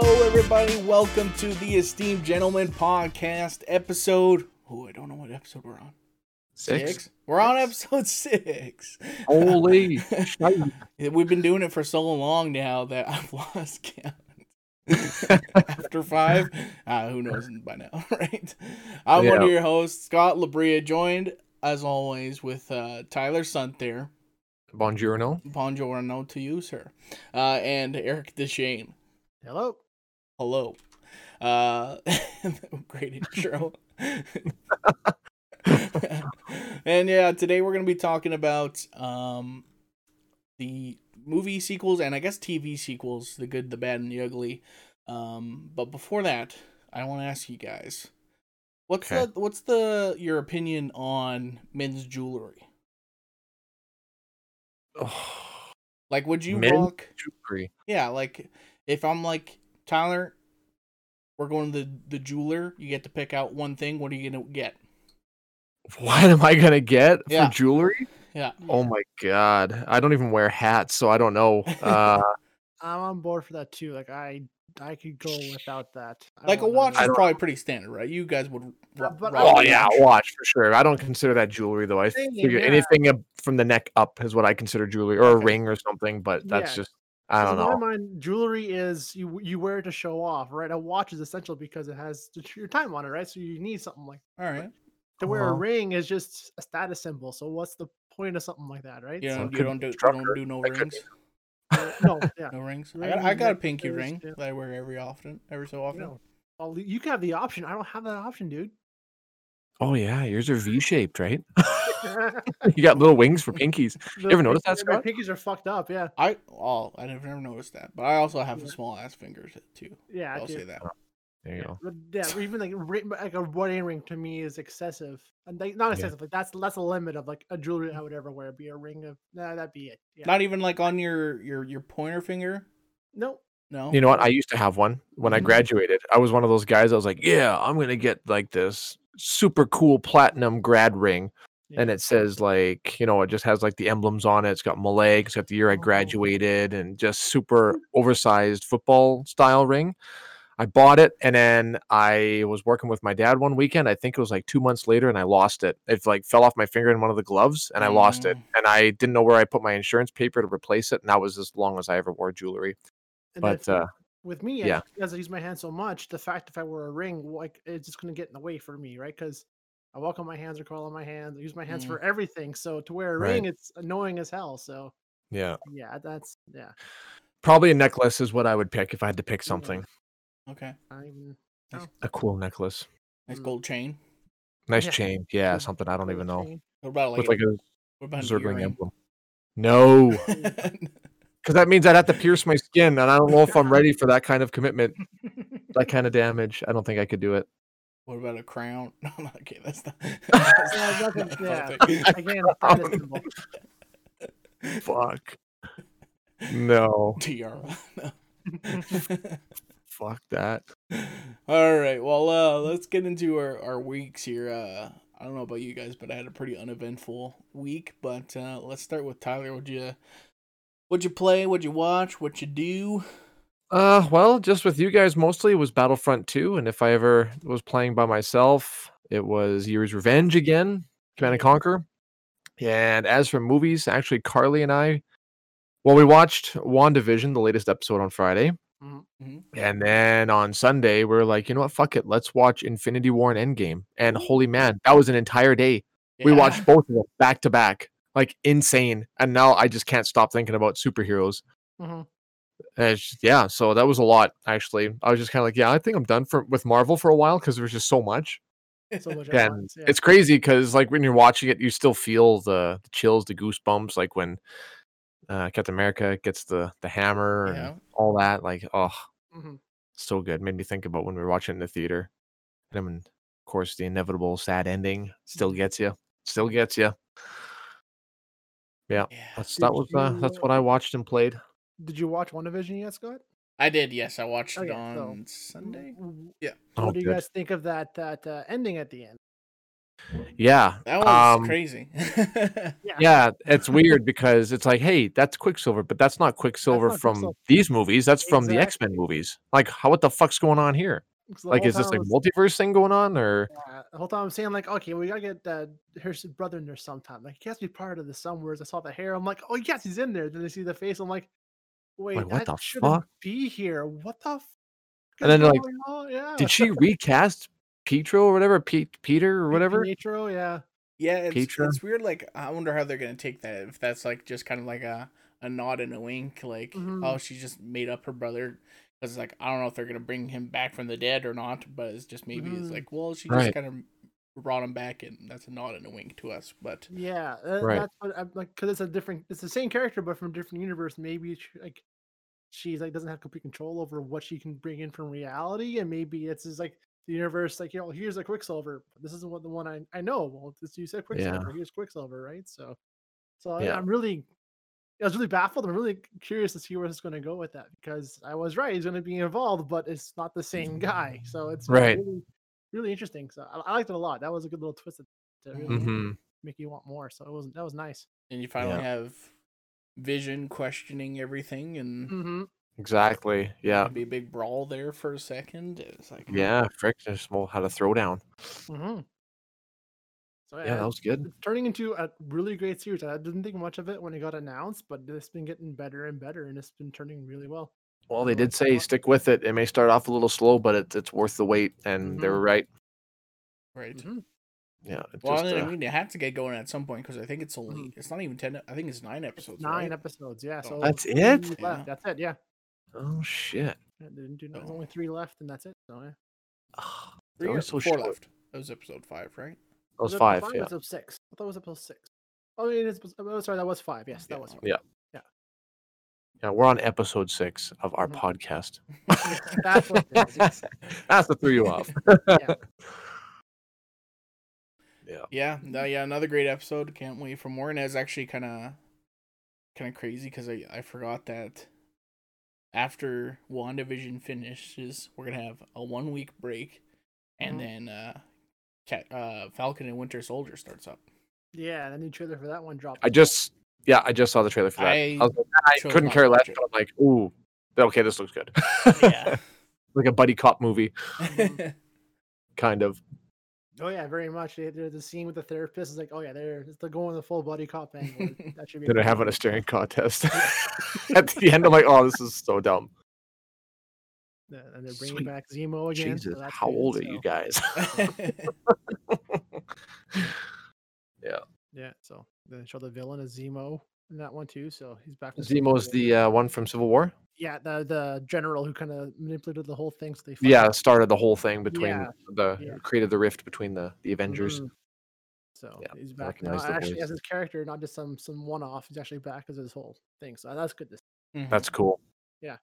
Hello, everybody. Welcome to the Esteemed Gentlemen Podcast episode. Oh, I don't know what episode we're on. Six. We're on episode six. Holy. We've been doing it for so long now that I've lost count. After five, uh, who knows by now, right? I'm one of your hosts, Scott Labria, joined as always with uh, Tyler Sunthere. Buongiorno. Buongiorno to you, sir. Uh, and Eric Deshane. Hello. Hello. Uh, great intro. and yeah, today we're going to be talking about um, the movie sequels and I guess TV sequels, the good, the bad, and the ugly. Um, but before that, I want to ask you guys, what's Okay. the what's the your opinion on men's jewelry? Oh, Like, would you Men's rock? jewelry. Yeah, like if I'm like Tyler, we're going to the the jeweler. You get to pick out one thing. What are you gonna get? What am I gonna get Yeah. for jewelry? Yeah. Oh my god. I don't even wear hats, so I don't know. Uh I'm on board for that too. Like I, I could go without that. I Like a watch none is probably pretty standard, right? You guys would. ro- but oh would- yeah, watch. watch for sure. I don't consider that jewelry though. I Same, figure yeah. anything from the neck up is what I consider jewelry or a Okay. ring or something, but that's Yeah. just I that. don't 'Cause know. In my mind, jewelry is you you wear it to show off, right? A watch is essential because it has your time on it, right? So you need something like All right. to wear a Uh-huh. ring is just a status symbol. So what's the point of something like that, right? You So- don't. it You don't do. You don't do no That rings. uh, no, yeah. No rings. I got. I got a pinky pierce, ring yeah. that I wear every often, every so often. No. Well, you can have the option. I don't have that option, dude. Oh yeah, yours are V shaped, right? you got little wings for pinkies. The ever notice that, my Scott? pinkies are fucked up. Yeah, I. Oh, I never, never noticed that, but I also have Yeah. small ass fingers too. yeah. I'll dude. say that. There you go. Yeah, even like ri- like a wedding ring to me is excessive. And like, not excessive, like that's that's the limit of like a jewelry I would ever wear. Be a ring of nah, that'd be it. Yeah. Not even like on your your your pointer finger. no. No. You know what? I used to have one when I Mhm. graduated. I was one of those guys. I was like, "Yeah, I'm gonna get like this super cool platinum grad ring," and it says like, you know, it just has like the emblems on it. It's got Malay. It's got the year I Oh. graduated, and just super oversized football style ring. I bought it, and then I was working with my dad one weekend. I think it was like two months later, and I lost it. It like fell off my finger in one of the gloves, and I lost it. Mm. And I didn't know where I put my insurance paper to replace it, and that was as long as I ever wore jewelry. And But uh, with me, yeah. yeah, because I use my hand so much, the fact if I wear a ring, like it's just gonna get in the way for me, right? Because I walk on my hands or crawl on my hands. I use my hands Mm. for everything. So to wear a Right. ring, it's annoying as hell. So yeah. yeah, that's yeah. Probably a necklace is what I would pick if I had to pick something. Okay. I even A cool necklace. Nice Mm. gold chain. Nice Yeah. chain. Yeah, Gold- something I don't even know. chain. What about like, With like a what about an Zergling earring? emblem. No, because that means I'd have to pierce my skin, and I don't know if I'm ready for that kind of commitment, that kind of damage. I don't think I could do it. What about a crown? No, no, okay, that's not. Yeah, nothing- yeah. Again, status. Fuck. No. Tiara. No. Fuck that. All right. Well, uh, let's get into our, our weeks here. Uh, I don't know about you guys, but I had a pretty uneventful week. But uh, let's start with Tyler. Would you, would you play? Would you watch? What you do? Uh, well, just with you guys mostly was Battlefront 2, and if I ever was playing by myself, it was Yuri's Revenge again, Command and Conquer. And as for movies, actually Carly and I, well, we watched WandaVision, the latest episode on Friday. Mhm. And then on Sunday, we are like, you know what? Fuck it. Let's watch Infinity War and Endgame. And holy man, that was an entire day. We watched both of them back to back, like insane. And now I just can't stop thinking about superheroes. Mhm. Just- yeah, so that was a lot actually. I was just kind of like, yeah, I think I'm done for with Marvel for a while because there was just so much. So much And once, yeah. it's crazy because like when you're watching it, you still feel the, the chills, the goosebumps, like when uh, Captain America gets the the hammer Yeah. and all that. Like, oh, Mhm. so good. Made me think about when we were watching it in the theater. And then, of course, the inevitable sad ending still gets you. Still gets you. Yeah, Yeah. that's Did that was uh, that's what I watched and played. Did you watch WandaVision yet, Scott? I did. Yes, I watched it on so- Sunday. W- Yeah. Oh, What do you good. guys think of that that uh, ending at the end? Yeah. That was um, crazy. Yeah, it's weird because it's like, hey, that's Quicksilver, but that's not Quicksilver not from Quicksilver. these movies. That's from the X Men movies. Like, how what the fuck's going on here? Like, is this like was- multiverse thing going on, or Yeah, the whole time I'm saying like, okay, we gotta get uh, here's his brother in there sometime. Like he has to be part of the somewhere. I saw the hair. I'm like, oh yes, he's in there. Then I see the face. I'm like, wait, what that the shouldn't fuck? be here. What the? F- And then like, yeah. did she recast Pietro or whatever, Pete Peter or whatever? Pietro, yeah. yeah, it's, Petra? it's weird. Like, I wonder how they're gonna take that. If that's like just kind of like a a nod and a wink. Like, Mhm. oh, she just made up her brother. Because like I don't know if they're gonna bring him back from the dead or not, but it's just maybe it's Mhm. like, well, she just kind of brought him back, and that's a nod and a wink to us. But Yeah, Right. that's what I'm like because it's a different, it's the same character but from a different universe. Maybe sh- like she's like doesn't have complete control over what she can bring in from reality, and maybe it's just like the universe, like you know, here's a Quicksilver. but This isn't what the one I I know. Well, this you said Quicksilver. Yeah. Here's Quicksilver, right? So, so I- Yeah. I'm really, I was really baffled. I'm really curious to see where it's going to go with that because I was right. He's going to be involved, but it's not the same guy. So it's Right. really, really interesting. So I, I liked it a lot. That was a good little twist to to really hmm make you want more. So it was that was nice. and you finally Yeah. have Vision questioning everything, and Mm-hmm. Exactly. Yeah. be a big brawl there for a second. It's like, Yeah. Frick just had a throwdown. Mm-hmm. So Yeah, that was good. it's turning into a really great series. I didn't think much of it when it got announced, but it's been getting better and better, and it's been turning really well. Well, they did say stick with it. It may start off a little slow, but it's it's worth the wait, and they Mhm. were right. right. Mhm. Yeah. Well, just, I uh, mean, it had to get going at some point because I think it's only it's not even ten. I think it's nine It's episodes. nine right? episodes, yeah. Oh. So That's it? Yeah. That's it, yeah. oh shit. Yeah, they didn't do no- There's Oh. only three left, and that's it. So yeah. Ugh, Three they're or so four short. left. That was episode five, right? That was it five. Five Yeah. or episode six. I thought it was episode six. Oh, it is. Oh, sorry, that was five. Yes, that Yeah. was five. Yeah. Yeah. We're on episode six of our Mhm. podcast. That's what it is. Yes. That's to throw you off. Yeah. Yeah. Yeah, no, yeah, another great episode. Can't wait for more. And it's actually kind of, kind of crazy because I I forgot that after WandaVision finishes, we're gonna have a one week break, and Mhm. then uh, Cat, uh, Falcon and Winter Soldier starts up. Yeah, the new trailer for that one dropped. I just yeah, I just saw the trailer for that. I, I was like, I couldn't care less, but I'm like, ooh, okay, this looks good. Yeah. like a buddy cop movie, kind of. Oh yeah, very much. The scene with the therapist. is like, oh yeah, they're they're going the full buddy cop angle. That should be. Then they're pretty having a good. staring contest. At the end, I'm like, oh, this is so dumb. Yeah, and they're bringing Sweet. back Zemo again. Jesus, that's how good, old are you guys? Yeah. Yeah, so they show the villain as Zemo in that one too. So he's back. from Zemo's the uh, one from Civil War. yeah the the general who kind of manipulated the whole thing. So they Yeah, finally- started the whole thing between Yeah, the yeah. created the rift between the the Avengers. Mhm. So Yeah, he's back now, actually voice. as his character, not just some some one off. He's actually back as his whole thing. So that's good. To see. Mhm. That's cool. Yeah.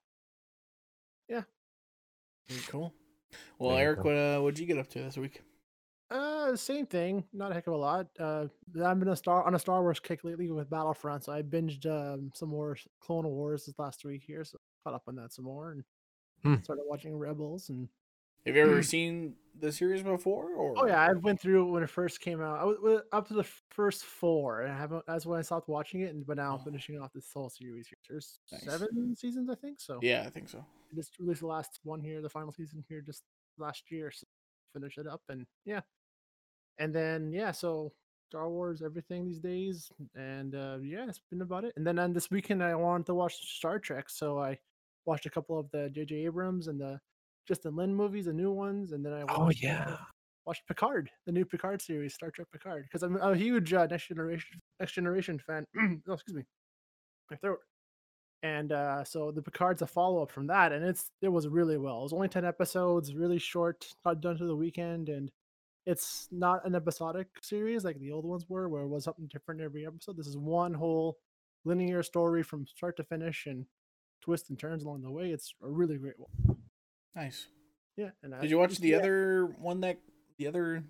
Yeah. Very cool. Well, There Eric, go. what uh, what'd you get up to this week? Uh, same thing. Not a heck of a lot. Uh, I've been a star on a Star Wars kick lately with Battlefront, so I binged um, some more Clone Wars this last week here, so caught up on that some more and Hmm. started watching Rebels and Have you ever seen the series before? Or oh yeah, I went through it when it first came out. I was up to the first four, and I haven't. That's when I stopped watching it, and but now I'm Oh. finishing off this whole series here. There's seven seasons, I think. So yeah, I think so. I just released the last one here, the final season here, just last year. So finish it up, and yeah, and then yeah, so Star Wars, everything these days, and uh, yeah, it's been about it. And then on this weekend, I wanted to watch Star Trek, so I watched a couple of the J.J. Abrams and the Justin Lin movies, the new ones, and then I Oh watched, uh, yeah. watched Picard, the new Picard series, Star Trek Picard, because I'm a huge uh, Next Generation Next Generation fan. oh, excuse me, my throat. And uh, so the Picard's a follow up from that, and it's it was really well. It was only ten episodes, really short, got done to the weekend, and it's not an episodic series like the old ones were, where it was something different every episode. This is one whole linear story from start to finish, and twists and turns along the way. It's a really great one. Nice. Yeah. And I, Did you watch the yeah. other one that the other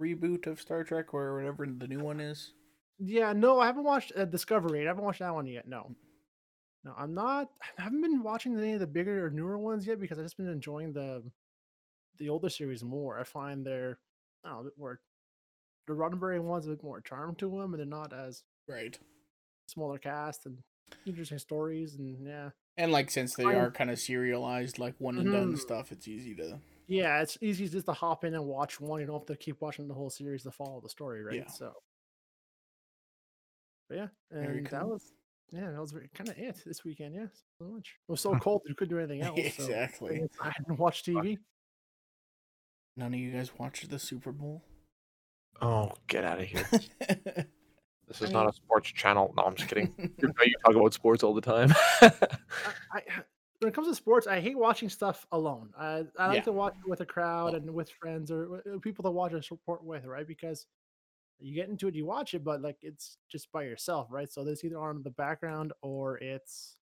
reboot of Star Trek or whatever the new one is? Yeah, no, I haven't watched uh, Discovery. I haven't watched that one yet. No, no, I'm not. I haven't been watching any of the bigger or newer ones yet because I've just been enjoying the the older series more. I find they're I don't know, a bit more the Roddenberry ones have more charm to them, and they're not as right. smaller cast and interesting stories, and yeah, And like since they of- are kind of serialized, like one and done Mhm. stuff, it's easy to yeah, it's easy just to hop in and watch one. You don't have to keep watching the whole series to follow the story, right? Yeah. So, but yeah, and that was yeah, that was kind of it this weekend. Yeah, so much. It was so cold you couldn't do anything else. So exactly. stay inside and watch TV. None of you guys watched the Super Bowl. Oh, get out of here. This I is not mean- a sports channel. No, I'm just kidding. You you talk about sports all the time. I, I when it comes to sports, I hate watching stuff alone. I I like Yeah. to watch with a crowd Oh. and with friends or uh, people to watch a sport with, right? Because you get into it, you watch it, but like it's just by yourself, right? So there's either on in the background or it's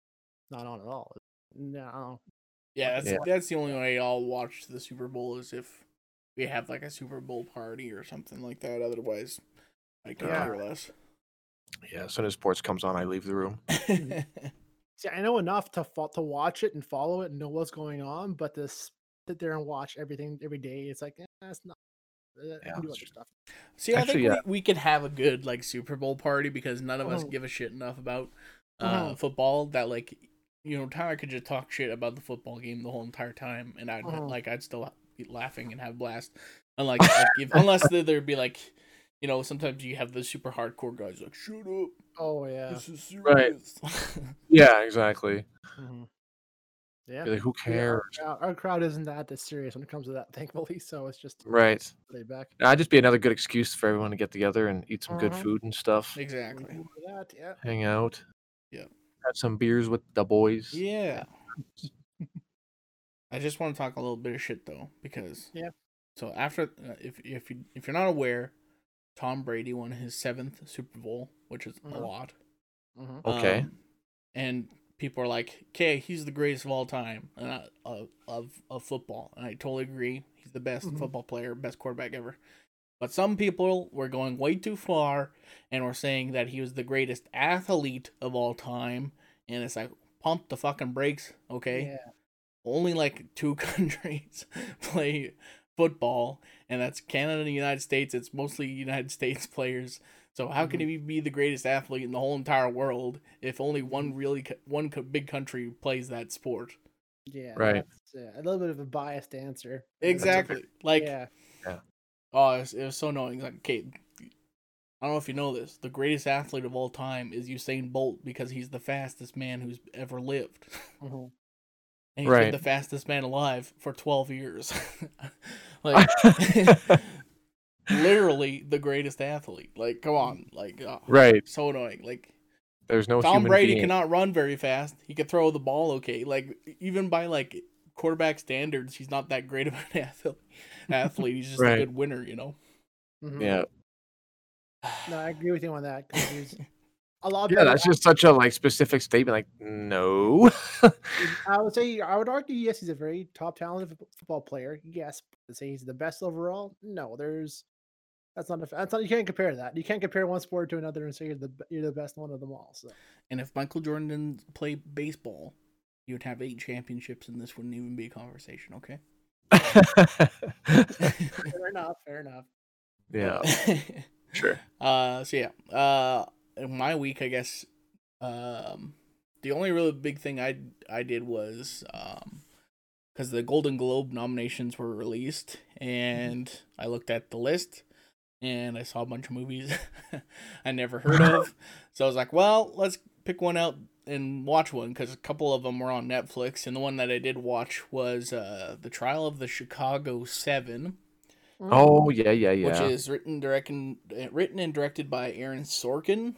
not on at all. No, yeah, that's Yeah. that's the only way I'll watch the Super Bowl is if we have like a Super Bowl party or something like that. Otherwise, I could Yeah. care less. yeah, as soon as sports comes on, I leave the room. see, I know enough to fo- to watch it and follow it and know what's going on, but to sit there and watch everything every day, it's like eh, that's not. I Yeah, do other stuff. See, I think yeah. we, we could have a good like Super Bowl party because none of us Mhm. give a shit enough about uh, Mhm. football that like you know Tyler could just talk shit about the football game the whole entire time and I'd Mhm. like I'd still be laughing and have a blast. Unlike like, if, unless there- there'd be like you know sometimes you have the super hardcore guys like shut up Oh yeah. this is Right. Yeah, exactly. Mhm. Yeah. Like, who Yeah, cares? Our, crowd- our crowd isn't that as serious when it comes to that, thankfully. So it's just Right. laid back. I'd just be another good excuse for everyone to get together and eat some good Mhm. food and stuff. exactly. That, yeah. Hang out. Yeah. Have some beers with the boys. Yeah. I just want to talk a little bit of shit though, because Yeah. So after, uh, if if you if you're not aware, Tom Brady won his seventh Super Bowl, which is a Mhm. lot. hmm Okay. Um, and people are like, "Okay, he's the greatest of all time uh, of of of football," and I totally agree. He's the best Mhm. football player, best quarterback ever. But some people were going way too far and were saying that he was the greatest athlete of all time, and it's like pump the fucking brakes, okay? Yeah. only like two countries play football, and that's Canada and the United States. It's mostly United States players. So how can he be the greatest athlete in the whole entire world if only one really co- one co- big country plays that sport? Yeah. Right. that's, uh, a little bit of a biased answer. Exactly. Like yeah. oh, it was, it was so annoying. Like, okay, I don't know if you know this. The greatest athlete of all time is Usain Bolt because he's the fastest man who's ever lived. Mhm. And he's been the fastest man alive for 12 years. like literally the greatest athlete. Like, come on, like, oh, right. so annoying. Like, There's no Tom human Brady being. cannot run very fast. He could throw the ball okay. Like, even by like quarterback standards, he's not that great of an athlete. Athlete, he's just Right. a good winner, you know. Mhm. Yeah. No, I agree with you on that. 'cause he's a lot Yeah, better that's just such a like specific statement. Like, no. I would say I would argue yes, he's a very top talented football player. Yes, but to say he's the best overall, no. There's that's not a, that's not you can't compare that. You can't compare one sport to another and say you're the you're the best one of them all. So And if Michael Jordan didn't play baseball, you would have eight championships, and this wouldn't even be a conversation. Okay. fair enough, fair enough. yeah. Sure. Uh, so yeah, uh, in my week, I guess, um, the only really big thing I I did was um, because the Golden Globe nominations were released, and I looked at the list, and I saw a bunch of movies I never heard of. So I was like, well, let's pick one out and watch one because a couple of them were on Netflix, and the one that I did watch was uh, the Trial of the Chicago Seven Oh yeah, yeah, yeah. which is written directed written and directed by Aaron Sorkin.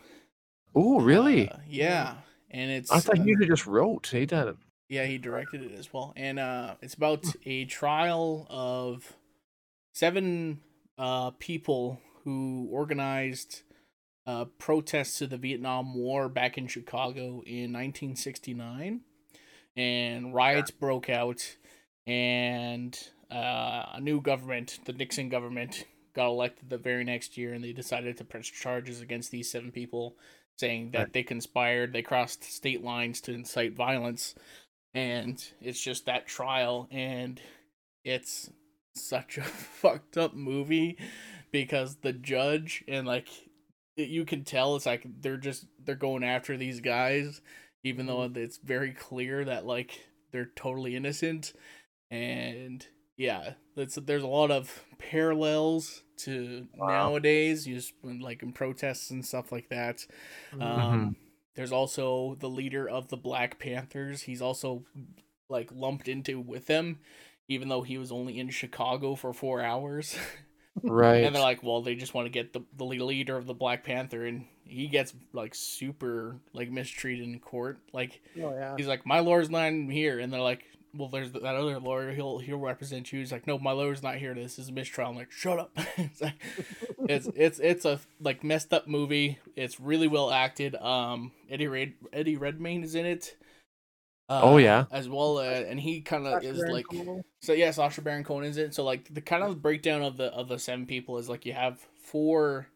Oh, really? Uh, yeah, and it's I thought uh, you just wrote. He did it. yeah he directed it as well, and uh, it's about a trial of seven uh people who organized uh protests to the Vietnam War back in Chicago in 1969, and riots broke out, and uh, a new government, the Nixon government, got elected the very next year, and they decided to press charges against these seven people, saying that Right. they conspired, they crossed state lines to incite violence, and it's just that trial, and it's such a fucked up movie because the judge and like it- you can tell it's like they're just they're going after these guys even though it's very clear that like they're totally innocent. And yeah that's there's a lot of parallels to Wow. nowadays just like in protests and stuff like that. Mhm. um there's also the leader of the black panthers he's also like lumped into with them even though he was only in chicago for four hours. Right. and they're like well they just want to get the, the leader of the black panther and he gets like super like mistreated in court. Like oh yeah. he's like my lawyer's not here. And they're like well there's that other lawyer he'll he'll represent you. He's like no my lawyer's not here. This is a mistrial. I'm like shut up. It's, like, it's it's it's a like messed up movie. It's really well acted. Um eddie Red, eddie redmayne is in it uh, Oh, yeah. as well uh, and he kind of is Baron like Cohen. so yeah, Sacha Baron Cohen is it. So like the kind of breakdown of the of the seven people is like you have four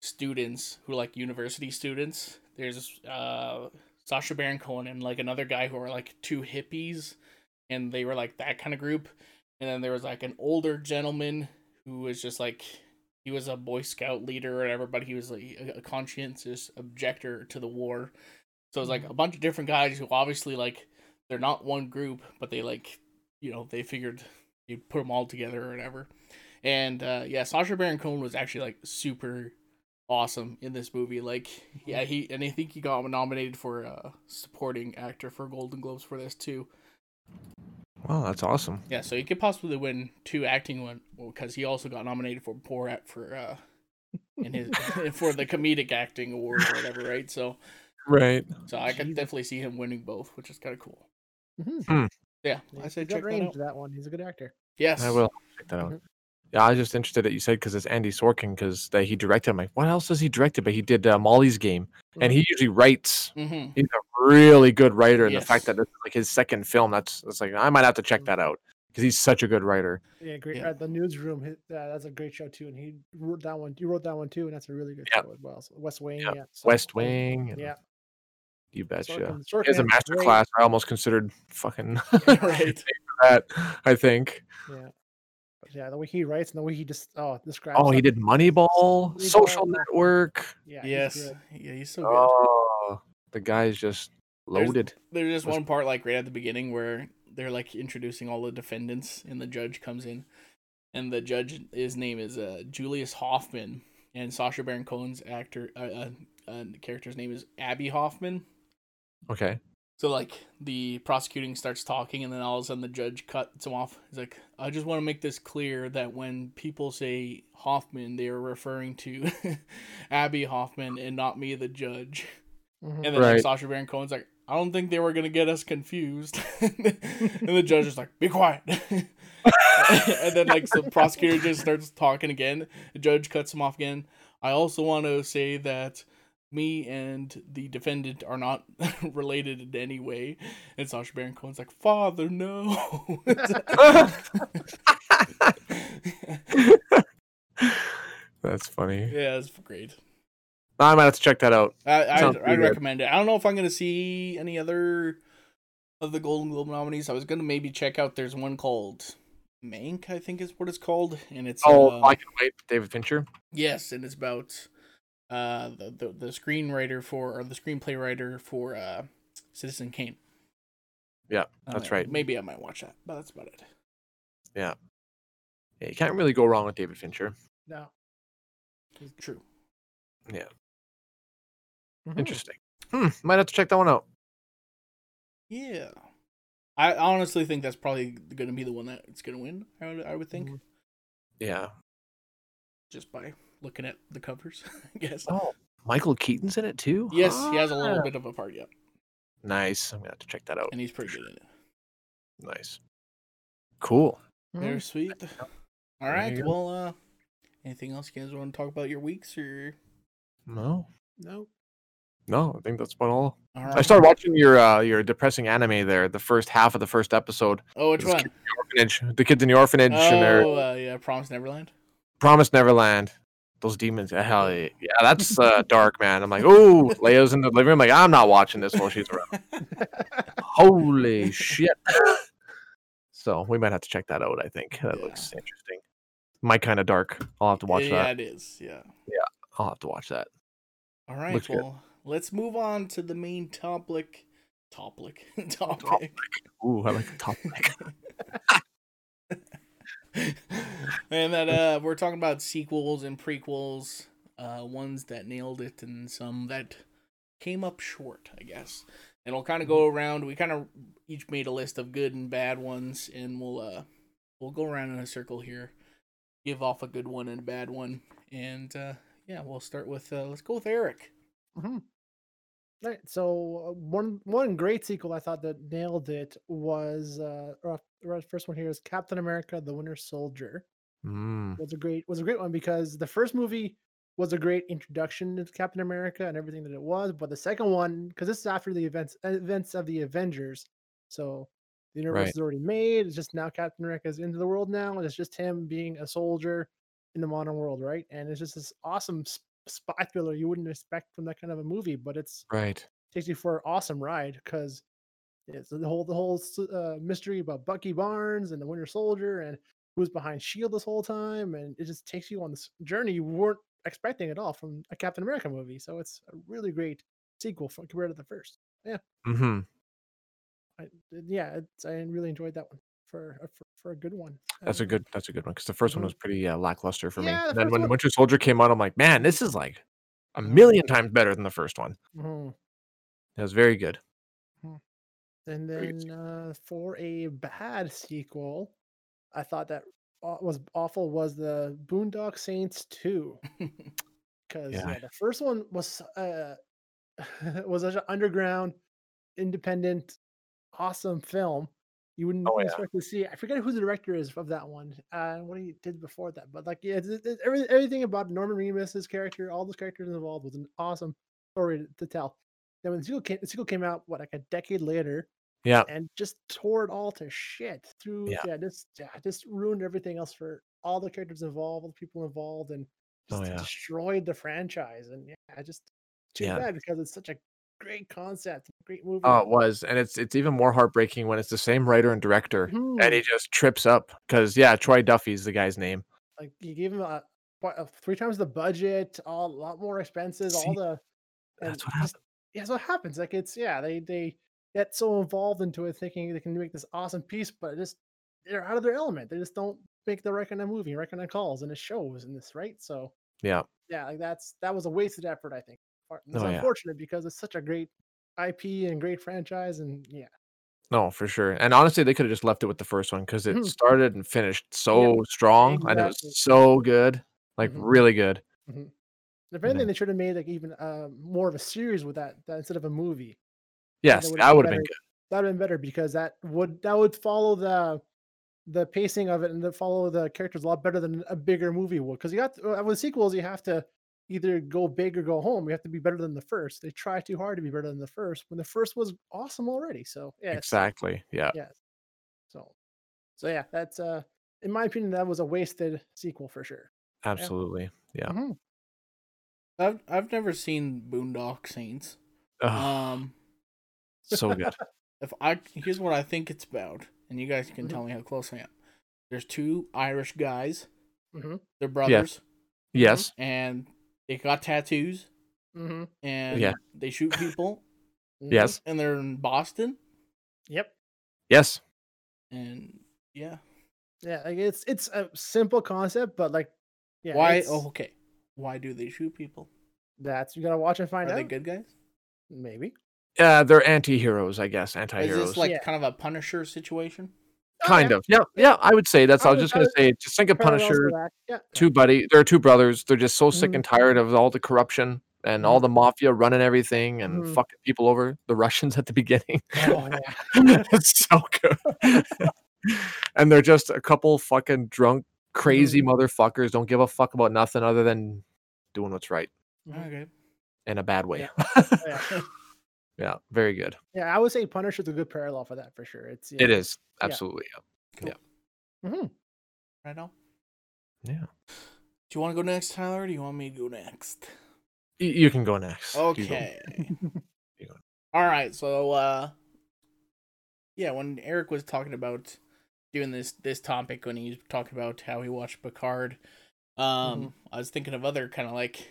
students who are like university students. There's uh Sacha Baron Cohen and like another guy who are like two hippies, and they were like that kind of group. And then there was like an older gentleman who was just like he was a Boy Scout leader or whatever, but he was like a, a conscientious objector to the war. So it's like a bunch of different guys who obviously like they're not one group, but they like you know they figured you put them all together or whatever. And uh, yeah, Sacha Baron Cohen was actually like super awesome in this movie. Like yeah, he and I think he got nominated for uh, supporting actor for Golden Globes for this too. Wow, that's awesome. Yeah, so he could possibly win two acting one because he also got nominated for Borat for uh in his for the comedic acting award or whatever, right? So Right. so I can definitely see him winning both, which is kind of cool. Mhm. Yeah, Yeah, I say he's got check that out. that one. He's a good actor. Yes, I will check that out. Mhm. Yeah, I was just interested that you said because it's Andy Sorkin because that he directed. I'm like, what else has he directed? But he did uh, Molly's Game, and he usually writes. Mm-hmm. He's a really good writer, and the fact that this is like his second film, that's that's like I might have to check that out because he's such a good writer. Yeah, great. Yeah. Uh, the newsroom, hit, uh, that's a great show too, and he wrote that one. You wrote that one too, and that's a really good Yeah. show as well. So West Wing, Yeah. yeah. so- West Wing, and Yeah. You betcha. Sorkin- He has a master great. class. I almost considered fucking right. that. I think. Yeah. Yeah, the way he writes and the way he just oh describes. Oh, he did Moneyball, Social Moneyball. Network. Yeah. he's Yes, good. yeah, he's so good. Oh, the guy's just loaded. There's just one part like right at the beginning where they're like introducing all the defendants, and the judge comes in, and the judge his name is uh, Julius Hoffman, and Sacha Baron Cohen's actor uh, uh, uh, character's name is Abbie Hoffman. Okay. So like the prosecuting starts talking, and then all of a sudden the judge cuts him off. He's like, "I just want to make this clear that when people say Hoffman, they are referring to Abbie Hoffman and not me, the judge." Mhm. And then like, Right. Sacha Baron Cohen's like, I don't think they were gonna get us confused. and the judge is like, be quiet. and then like the prosecutor just starts talking again. The judge cuts him off again. I also want to say that me and the defendant are not related in any way. And Sacha Baron Cohen's like, Father, no. That's funny. yeah, it's great. I might have to check that out. I I, Sounds I pretty good. recommend it. I don't know if I'm gonna see any other of the Golden Globe nominees. I was gonna maybe check out. There's one called Mank, I think is what it's called, and it's Oh, uh, I can wait. David Fincher. yes, and it's about uh the, the the screenwriter for or the screenplay writer for uh Citizen Kane. Yeah, that's Uh, right. Maybe I might watch that, but that's about it. Yeah, you can't really go wrong with David Fincher. No. True. Mhm. Interesting. Hmm, might have to check that one out. Yeah. I honestly think that's probably going to be the one that it's going to win. I would, I would think Mhm. Yeah. just by looking at the covers. I guess. Oh, Michael Keaton's in it too. Yes, he has a little Ah. bit of a part. Yep, Nice. I'm gonna have to check that out. and he's pretty good in it. Nice. Cool. Very Mhm. sweet. All There right. you go. Well, uh, anything else you guys want to talk about your weeks or? No. No. No, I think that's about all. All I started watching your uh your depressing anime there, the first half of the first episode. Oh, which one? kid in the orphanage. The kids in the orphanage and Oh, uh, yeah, Promise Neverland. Promise Neverland. Those demons. Hell yeah. Yeah, that's uh, dark, man. I'm like, oh, Leia's in the living room. like, I'm not watching this while she's around. Holy shit. So we might have to check that out, I think. That Yeah. looks interesting. my kind of dark. I'll have to watch yeah, that. Yeah, it is. Yeah. Yeah, I'll have to watch that. All right. Looks good. well, let's move on to the main topic. Topic. topic. Ooh, I like the topic. and that uh we're talking about sequels and prequels, uh ones that nailed it and some that came up short, I guess. And we'll kind of go around. We kind of each made a list of good and bad ones, and we'll uh we'll go around in a circle here, give off a good one and a bad one, and uh yeah, we'll start with uh let's go with Eric. Mhm. Right. So uh, one one great sequel I thought that nailed it was uh first one here is Captain America: The Winter Soldier. Mm, was a great was a great one because the first movie was a great introduction to Captain America and everything that it was, but the second one because this is after the events events of the Avengers, so the universe Right. is already made. It's just now Captain America is into the world now, and it's just him being a soldier in the modern world, right? And it's just this awesome spy thriller you wouldn't expect from that kind of a movie, but it's right. takes you for an awesome ride because it's the whole the whole uh, mystery about Bucky Barnes and the Winter Soldier and who's behind Shield this whole time, and it just takes you on this journey you weren't expecting at all from a Captain America movie. So it's a really great sequel from, compared to the first. Yeah. Hmm. I, yeah, it's, I really enjoyed that one for for, for a good one. That's a good. That's a good one because the 1st one Mhm. was pretty uh, lackluster for me. Yeah, the then when one- Winter Soldier came out, I'm like, man, this is like a million times better than the first one. mhm. It was very good. And Very good then uh, for a bad sequel, I thought that was awful was the Boondock Saints 2. because Yeah. yeah. the first one was uh was such an underground, independent, awesome film. You wouldn't Oh, yeah. expect to see. I forget who the director is of that one. Uh, what he did before that, but like yeah, it's, it's, every, everything about Norman Reedus's character, all those characters involved, was an awesome story to, to tell. Then when the sequel came, the sequel came out, what like a decade later, Yeah. and just tore it all to shit through. Yeah. Yeah, just yeah, just ruined everything else for all the characters involved, all the people involved, and Oh, just yeah. destroyed the franchise. And yeah, just too Yeah. bad because it's such a great concept, great movie. Oh, it was, and it's it's even more heartbreaking when it's the same writer and director, and he Mhm. just trips up because yeah, Troy Duffy's the guy's name. like you gave him a, a three times the budget, all a lot more expenses, all the That's what happened. yeah, that's what happens. Like it's yeah, they they get so involved into it, thinking they can make this awesome piece, but it just they're out of their element. They just don't make the right kind of movie, right kind of calls, and it shows in this, right? So Yeah. yeah, like that's that was a wasted effort, I think. It's Oh, yeah. unfortunate because it's such a great IP and great franchise, and yeah, No, for sure. And honestly, they could have just left it with the first one because it Mhm. started and finished so strong, and it exactly. was so good, like Mhm. really good. if then- anything, they should have made like even uh, more of a series with that, that instead of a movie. Yes, that would have been better. good. That would have been better because that would that would follow the the pacing of it and the follow the characters a lot better than a bigger movie would. Because you got to, uh, with sequels, you have to either go big or go home. You have to be better than the first. They try too hard to be better than the first when the first was awesome already. So yeah, Exactly. Yeah. Yes. So, so yeah, that's uh, in my opinion, that was a wasted sequel for sure. Absolutely. Yeah. Mhm. I've I've never seen Boondock Saints. Ugh, Um, so good. if I here's what I think it's about, and you guys can Mhm. tell me how close I am. There's two Irish guys. Mm-hmm. They're brothers, Yes. Yes. and they got tattoos, Mm-hmm. and Yeah. they shoot people, Yes. and they're in Boston, Yep. Yes. and yeah. Yeah, like it's it's a simple concept, but like, yeah, Why? Oh, okay. Why do they shoot people? that's you gotta watch and find Are out. they good guys? Maybe. Yeah, they're anti-heroes, I guess. Anti-heroes. this like Yeah. kind of a Punisher situation? Oh, kind yeah, of. Yeah. Yeah, I would say that's I I was just gonna say just think of Punisher, Yeah. two buddy there are two brothers. They're just so sick Mhm. and tired of all the corruption and all Mhm. the mafia running everything and Mhm. fucking people over. The Russians at the beginning. Oh yeah. it's so good. and they're just a couple fucking drunk, crazy Mm-hmm. motherfuckers. Don't give a fuck about nothing other than doing what's right. Okay. in a bad way. yeah. yeah, very good. Yeah, I would say Punisher's a good parallel for that for sure. It's It is absolutely Yeah. absolutely. hmm Right now. Yeah. Do you want to go next, Tyler? Or do you want me to go next? Y- You can go next. You go. Okay. Go. All right. So, uh, yeah, when Eric was talking about doing this this topic when he talked about how he watched Picard. Um, Mhm. I was thinking of other kind of like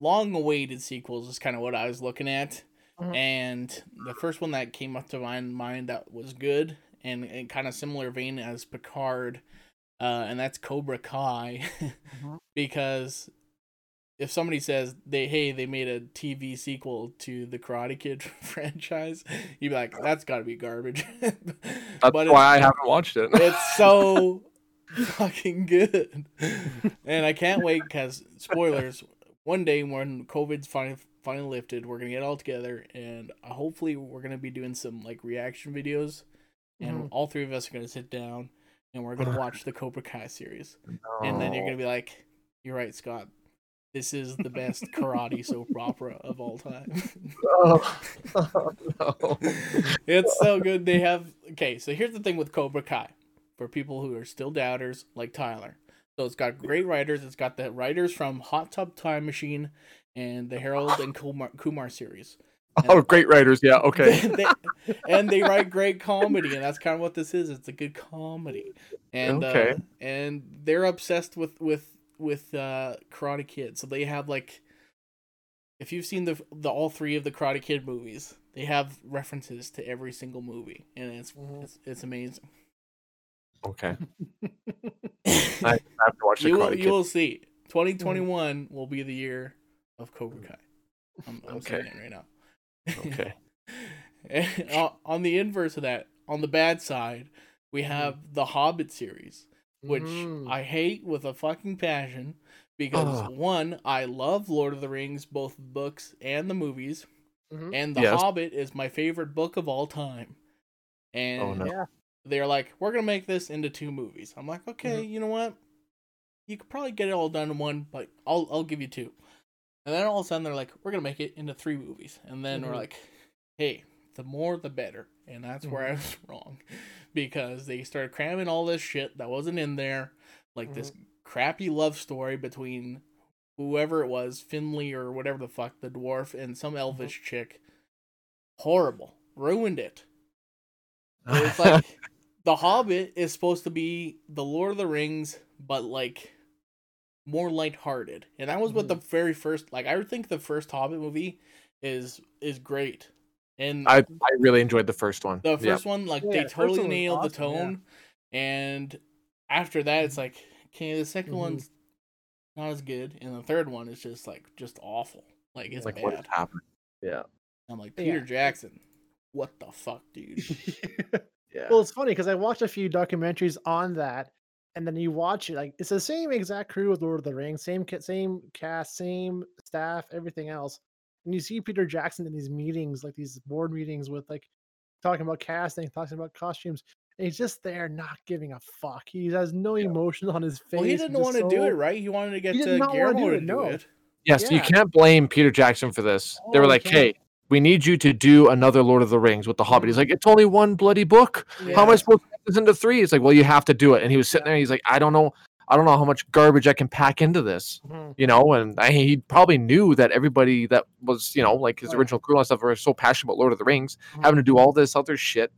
long awaited sequels is kind of what I was looking at. Mhm. And the first one that came up to my mind that was good and, and kind of similar vein as Picard, uh, and that's Cobra Kai, Mhm. because if somebody says they hey they made a TV sequel to the Karate Kid franchise, you'd be like that's got to be garbage. That's but why I haven't watched it. it's so fucking good, and I can't wait because spoilers. One day when COVID's finally finally lifted, we're gonna get all together, and uh, hopefully we're gonna be doing some like reaction videos, and Mhm. all three of us are gonna sit down and we're gonna watch the Cobra Kai series, and then you're gonna be like, "You're right, Scott. This is the best karate soap opera of all time." Oh, no. it's so good. They have okay. So here's the thing with Cobra Kai, for people who are still doubters like Tyler. So it's got great writers. It's got the writers from Hot Tub Time Machine and the Harold and Kumar, Kumar series. Oh, great writers. Yeah. Okay. They- and they write great comedy, and that's kind of what this is. It's a good comedy, and uh, and they're obsessed with with with uh, Karate Kid. So they have like, if you've seen the the all three of the Karate Kid movies, they have references to every single movie, and it's Mhm. it's, it's amazing. Okay. I have to watch the you will, Karate you Kid. will see. Twenty twenty one will be the year of Cobra Kai. I'm, I'm Okay. saying it right now. Okay. And on- on the inverse of that, on the bad side, we have the Hobbit series, which Mm. I hate with a fucking passion because Ugh. one, I love Lord of the Rings, both the books and the movies, Mhm. and the Yes. Hobbit is my favorite book of all time. And Oh, no. They're like, we're gonna make this into two movies. I'm like, okay, Mm-hmm. you know what? You could probably get it all done in one, but I'll I'll give you two. And then all of a sudden they're like, we're gonna make it into three movies. And then we're Mhm. like, hey, the more the better. And that's where I Mm-hmm. was wrong. Because they started cramming all this shit that wasn't in there. Like this Mm-hmm. crappy love story between whoever it was, Finley or whatever the fuck, the dwarf and some elvish Mm-hmm. chick. Horrible. Ruined it. It's like The Hobbit is supposed to be the Lord of the Rings, but like more lighthearted. And that was what the very first like I think the first Hobbit movie is is great. And I, I really enjoyed the first one. the Yeah. first one, like Yeah, they the totally one was nailed the awesome, yeah. tone. And after that it's like, okay, the 2nd Mhm. one's not as good. And the third one is just like just awful. Like it's like bad. what happened? Yeah. I'm like, Yeah. Peter Jackson, what the fuck, dude? Yeah. Well, it's funny because I watched a few documentaries on that, and then you watch it like it's the same exact crew with Lord of the Rings, same ca- same cast, same staff, everything else. And you see Peter Jackson in these meetings, like these board meetings with like talking about casting, talking about costumes, and he's just there not giving a fuck. He has no emotion on his face. well, he didn't want to do it, right? He wanted to get He did to not wanna do Guillermo to it, do no. it. Yes, you can't blame Peter Jackson for this. they Oh, were like, can't. "Hey, we need you to do another Lord of the Rings with the Hobbit." He's like, "It's only one bloody book. How am I supposed to make this into three? It's like, "Well, you have to do it." And he was sitting there. He's like, "I don't know. I don't know how much garbage I can pack into this." Mhm. You know, and I, he probably knew that everybody that was, you know, like his original crew and stuff were so passionate about Lord of the Rings, Mhm. having to do all this other shit.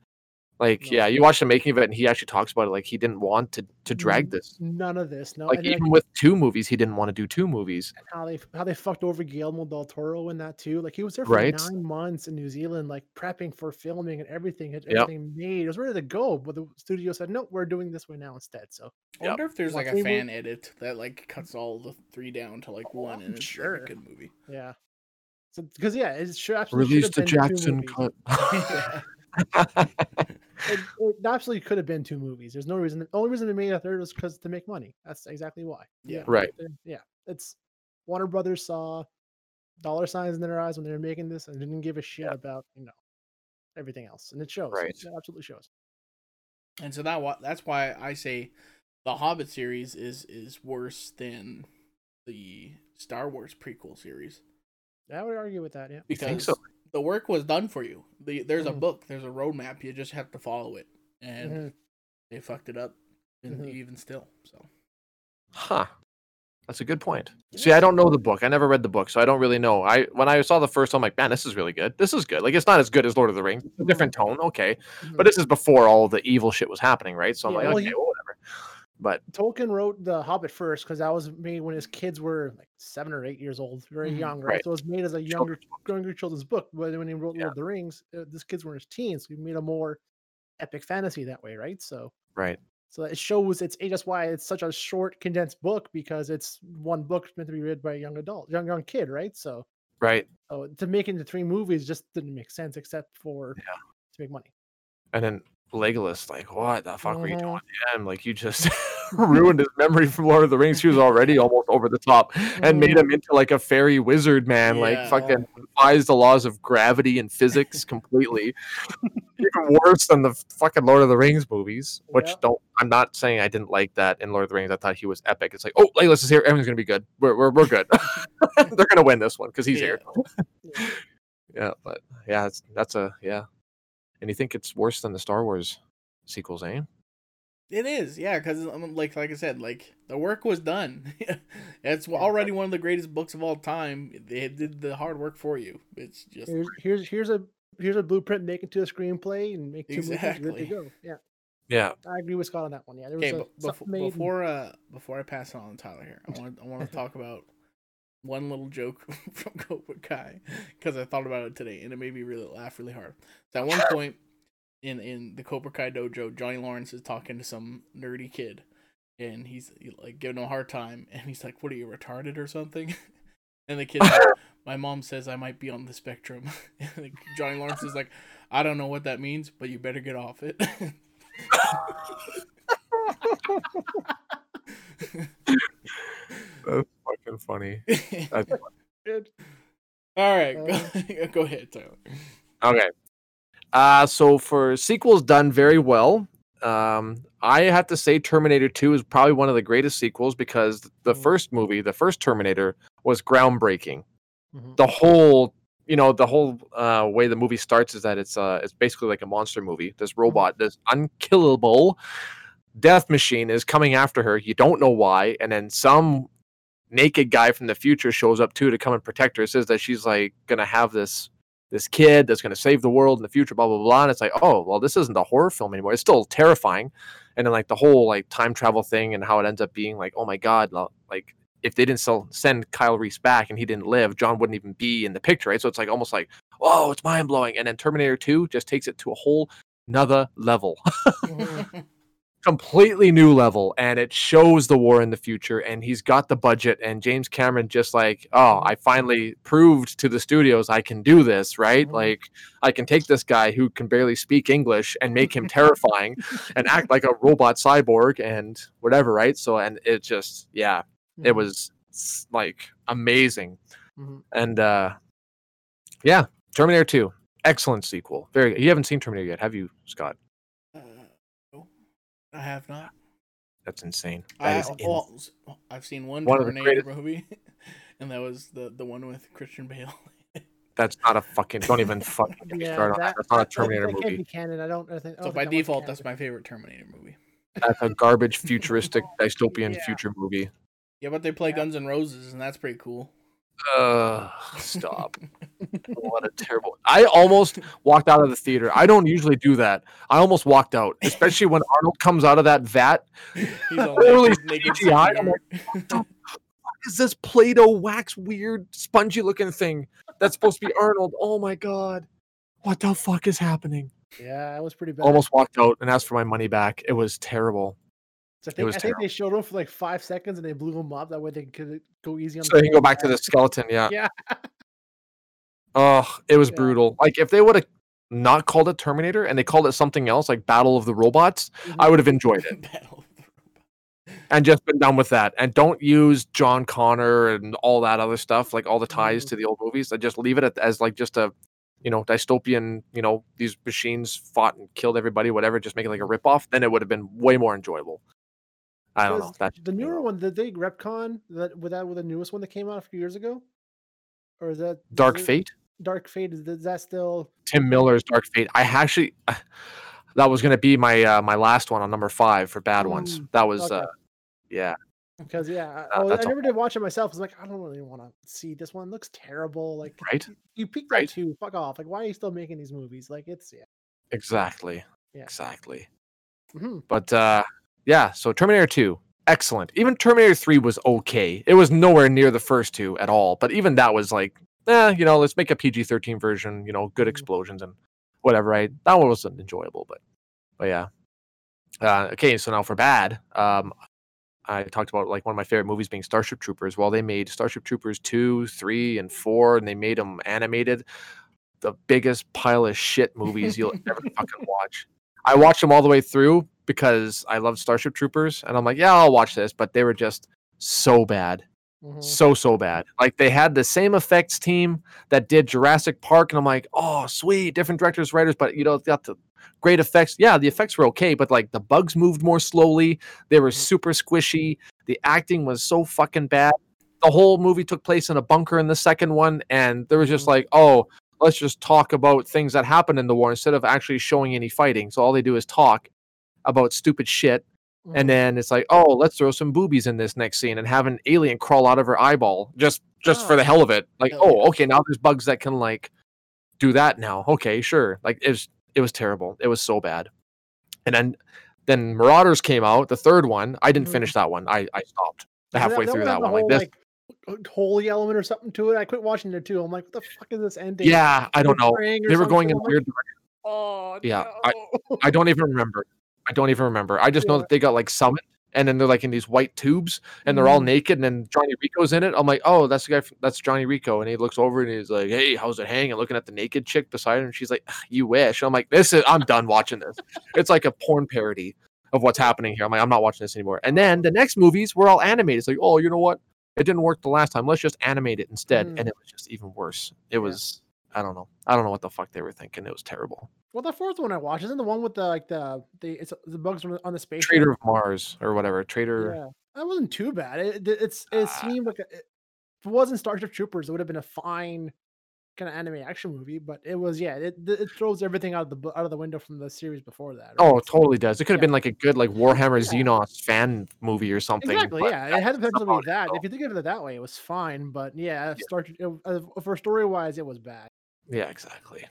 Like, No. yeah, you watch the making of it, and he actually talks about it. Like, he didn't want to to drag Mm, this. None of this. No, Like, and, like, even with two movies, he didn't want to do two movies. how they how they fucked over Guillermo del Toro in that too. Like he was there for Right. nine months in New Zealand, like prepping for filming and everything, had Yep. everything made. It was ready to go, but the studio said, "No, we're doing this way now instead." So I Yep. wonder if there's Well, like a three mo- fan edit that like cuts all the three down to like Oh, one, and I'm it's sure. like a good movie. yeah, so because yeah, it's should absolutely Release the have been two Jackson cut. It, it absolutely could have been two movies. There's no reason. The only reason they made a third was because to make money. That's exactly why. Yeah. Right. Yeah, it's Warner Brothers saw dollar signs in their eyes when they were making this and didn't give a shit about you know everything else, and it shows. Right. It absolutely shows. And so that that's why I say the Hobbit series is is worse than the Star Wars prequel series I would argue with that. Yeah. You think because so? The work was done for you. The, there's a Mhm. book, there's a roadmap. You just have to follow it, and Mhm. they fucked it up, and Mhm. even still. So Huh. That's a good point. See, I don't know the book. I never read the book, so I don't really know. I when I saw the first, I'm like, man, this is really good. This is good. Like, it's not as good as Lord of the Rings. It's a different tone, okay. Mhm. But this is before all the evil shit was happening, right? So I'm Yeah, like, well, okay, he- well, whatever. But Tolkien wrote The Hobbit first because that was made when his kids were like seven or eight years old, very Mhm. young, right? Right. So it was made as a younger, Children's younger children's book. But when he wrote Yeah. Lord of the Rings, uh, these kids were in his teens. So he made a more epic fantasy that way, right? So, right, so it shows it's that's why it's such a short, condensed book because it's one book meant to be read by a young adult, young young kid, right? So, right. so to make it into three movies just didn't make sense except for Yeah. to make money. And then Legolas, like, what the fuck were you doing to him? Like, you just ruined his memory from Lord of the Rings. He was already almost over the top and made him into like a fairy wizard man, like Yeah. fucking defies the laws of gravity and physics completely. Even worse than the fucking Lord of the Rings movies, which Yeah. don't. I'm not saying I didn't like that in Lord of the Rings. I thought he was epic. It's like, oh, Legolas is here. Everything's gonna be good. We're we're, we're good. They're gonna win this one because he's here. Yeah. Yeah, but yeah, that's that's a yeah. And you think it's worse than the Star Wars sequels, eh? It is, yeah, because like like I said, like the work was done. it's already one of the greatest books of all time. They did the hard work for you. It's just Here's here's here's a here's a blueprint, make it to a screenplay and make two movies, good Exactly. to go. Yeah, Yeah. I agree with Scott on that one. Yeah, there was okay. a, before made before uh before I pass it on to Tyler here, I want I want to talk about one little joke from Cobra Kai because I thought about it today and it made me really laugh really hard. So at one point in in the Cobra Kai dojo, Johnny Lawrence is talking to some nerdy kid, and he's like giving him a hard time, and he's like, "What are you retarded or something?" And the kid, like, "My mom says I might be on the spectrum." And Johnny Lawrence is like, "I don't know what that means, but you better get off it." That's fucking funny. That's Good. All right, Uh, go, go ahead, Tyler. Okay. Uh so for sequels done very well, um I have to say Terminator 2 is probably one of the greatest sequels because the Mm. first movie, the first Terminator was groundbreaking. Mhm. The whole, you know, the whole uh way the movie starts is that it's uh it's basically like a monster movie. This robot, this unkillable death machine is coming after her. You don't know why, and then some naked guy from the future shows up too to come and protect her. It Says that she's like gonna have this this kid that's gonna save the world in the future, blah blah blah. And it's like, oh well, this isn't a horror film anymore. It's still terrifying. And then like the whole like time travel thing and how it ends up being like, oh my god, like if they didn't sell, send Kyle Reese back and he didn't live, John wouldn't even be in the picture, right? So it's like almost like, oh, it's mind blowing. And then Terminator 2 just takes it to a whole another level. Mm. completely new level and it shows the war in the future and he's got the budget and James Cameron just like oh I finally proved to the studios I can do this right Mhm. like I can take this guy who can barely speak English and make him terrifying and act like a robot cyborg and whatever right so and it just yeah it Mhm. was like amazing Mhm. and uh yeah Terminator 2 excellent sequel very good. you haven't seen Terminator yet have you Scott I have not. that's insane I, That is ins- well, s- I've seen one, One of Terminator greatest- movie, and that was the the one with Christian Bale. That's not a fucking. Don't even fucking get Yeah, started on that. that, That's not a that- that- Terminator that can't be canon. I don't. I think. I so don't by think that default, that's my favorite Terminator movie. That's a garbage, futuristic, dystopian Yeah. future movie. Yeah, but they play Yeah. Guns and Roses, and that's pretty cool. Uh, stop. what a terrible. I almost walked out of the theater. I don't usually do that. I almost walked out, especially when Arnold comes out of that vat. He's all Totally naked, naked CGI, I'm CGI. What is this Play-Doh wax weird spongy looking thing that's supposed to be Arnold? Oh my god. What the fuck is happening? Yeah, that was pretty bad. Almost walked out and asked for my money back. It was terrible. So I think, I think they showed him for like five seconds and they blew him up. That way they could go easy on. So the they can go back to the skeleton. Yeah. Yeah. Oh, it was Yeah. brutal. Like if they would have not called it Terminator and they called it something else, like Battle of the Robots, I Mhm. would have enjoyed it Battle of the Robots. and just been done with that. And don't use John Connor and all that other stuff, like all the ties Mhm. to the old movies. And just leave it as like just a, you know, dystopian. You know, these machines fought and killed everybody, whatever. Just make it like a ripoff. Then it would have been way more enjoyable. I don't know. Was That the newer one, did they retcon that with that with the newest one that came out a few years ago? Or is that Dark is it- Fate. Dark Fate is, that still? Tim Miller's Dark Fate. I actually that was going to be my uh, my last one on number five for bad ones. Mm, That was okay. uh, yeah. Because yeah, I- Uh, oh, I that's never did watch it myself. I was like, I don't really want to see this one. It looks terrible. Like, Right? you- You peaked Right. two. Fuck off. Like, why are you still making these movies? Like, it's yeah. Exactly. Yeah. Exactly. Mhm. But uh yeah, so Terminator 2, excellent. Even Terminator 3 was okay. It was nowhere near the first two at all. But even that was like, eh, you know, let's make a PG 13 version, you know, good Mhm. explosions and whatever, right? That one wasn't enjoyable, but but yeah. Uh okay, so now for bad, um I talked about like one of my favorite movies being Starship Troopers. Well, they made Starship Troopers 2, 3, and 4, and they made them animated. The biggest pile of shit movies you'll ever fucking watch. I watched them all the way through because I love Starship Troopers, and I'm like, yeah, I'll watch this, but they were just so bad, Mhm. so so bad. Like they had the same effects team that did Jurassic Park, and I'm like, oh sweet, different directors, writers, but you know, got the great effects. Yeah, the effects were okay, but like the bugs moved more slowly. They were super squishy. The acting was so fucking bad. The whole movie took place in a bunker in the second one, and there was just Mhm. like, oh, let's just talk about things that happened in the war instead of actually showing any fighting. So all they do is talk about stupid shit. Mhm. And then it's like, oh, let's throw some boobies in this next scene and have an alien crawl out of her eyeball just just for Oh, the hell of it. Like, oh, yeah. okay, now there's bugs that can like do that now. Okay, sure. Like it was it was terrible. It was so bad. And then then Marauders came out, the third one. I didn't Mhm. finish that one. I I stopped halfway through that had the one. Like this. like, holy element or something to it. I quit watching it too. I'm like, what the fuck is this ending? Yeah, I don't know. They were going in like, weird. Oh Yeah, no. I don't even remember. I don't even remember. I just know that they got like summoned and then they're like in these white tubes and they're all Mhm. naked and then Johnny Rico's in it. I'm like, oh, that's the guy. f- That's Johnny Rico. And he looks over and he's like, hey, how's it hanging? Looking at the naked chick beside him. And she's like, "Ah, you wish. I'm like, this is. I'm done watching this. It's like a porn parody of what's happening here. I'm like, I'm not watching this anymore. And then the next movies were all animated. It's like, oh, you know what? It didn't work the last time. Let's just animate it instead. Mm. And it was just even worse. It was. I don't know. I don't know what the fuck they were thinking. It was terrible. Well, the fourth one I watched isn't the one with the like the the it's the bugs on the- space. Traitor of Mars or whatever. Traitor. Yeah, that wasn't too bad. It, it- it's it Ah. seemed like a, it, if it wasn't Starship Troopers, it would have been a fine kind of anime action movie. But it was yeah, it it throws everything out of the out of the window from the series before that. right? Oh, it totally does. It could have Yeah. been like a good like Warhammer Yeah. Xenos fan movie or something. Exactly. Yeah, it had the potential to be that. though. If you think of it that way, it was fine. But yeah, Star it, for story wise, it was bad. Yeah, exactly.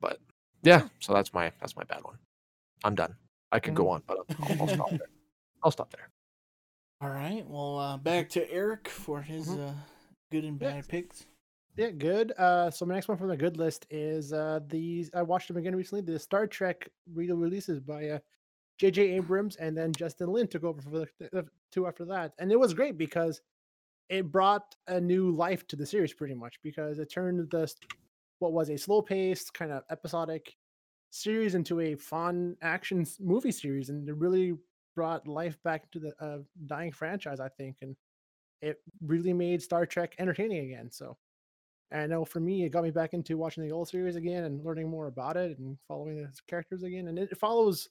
But yeah, so that's my that's my bad one. I'm done. I could go Mhm. on, but I'll, I'll stop there. I'll stop there. All right. Well, uh, back to Eric for his Mhm. uh, good and Yeah. bad picks. Yeah, good. Uh, so my next one from the good list is uh these. I watched them again recently. The Star Trek re releases by uh J.J. Abrams, and then Justin Lin took over for the, the two after that, and it was great because it brought a new life to the series, pretty much because it turned the s- what was a slow paced kind of episodic series into a fun action movie series, and it really brought life back to the uh, dying franchise, I think, and it really made Star Trek entertaining again. So. I know for me, it got me back into watching the old series again and learning more about it and following the characters again. And it follows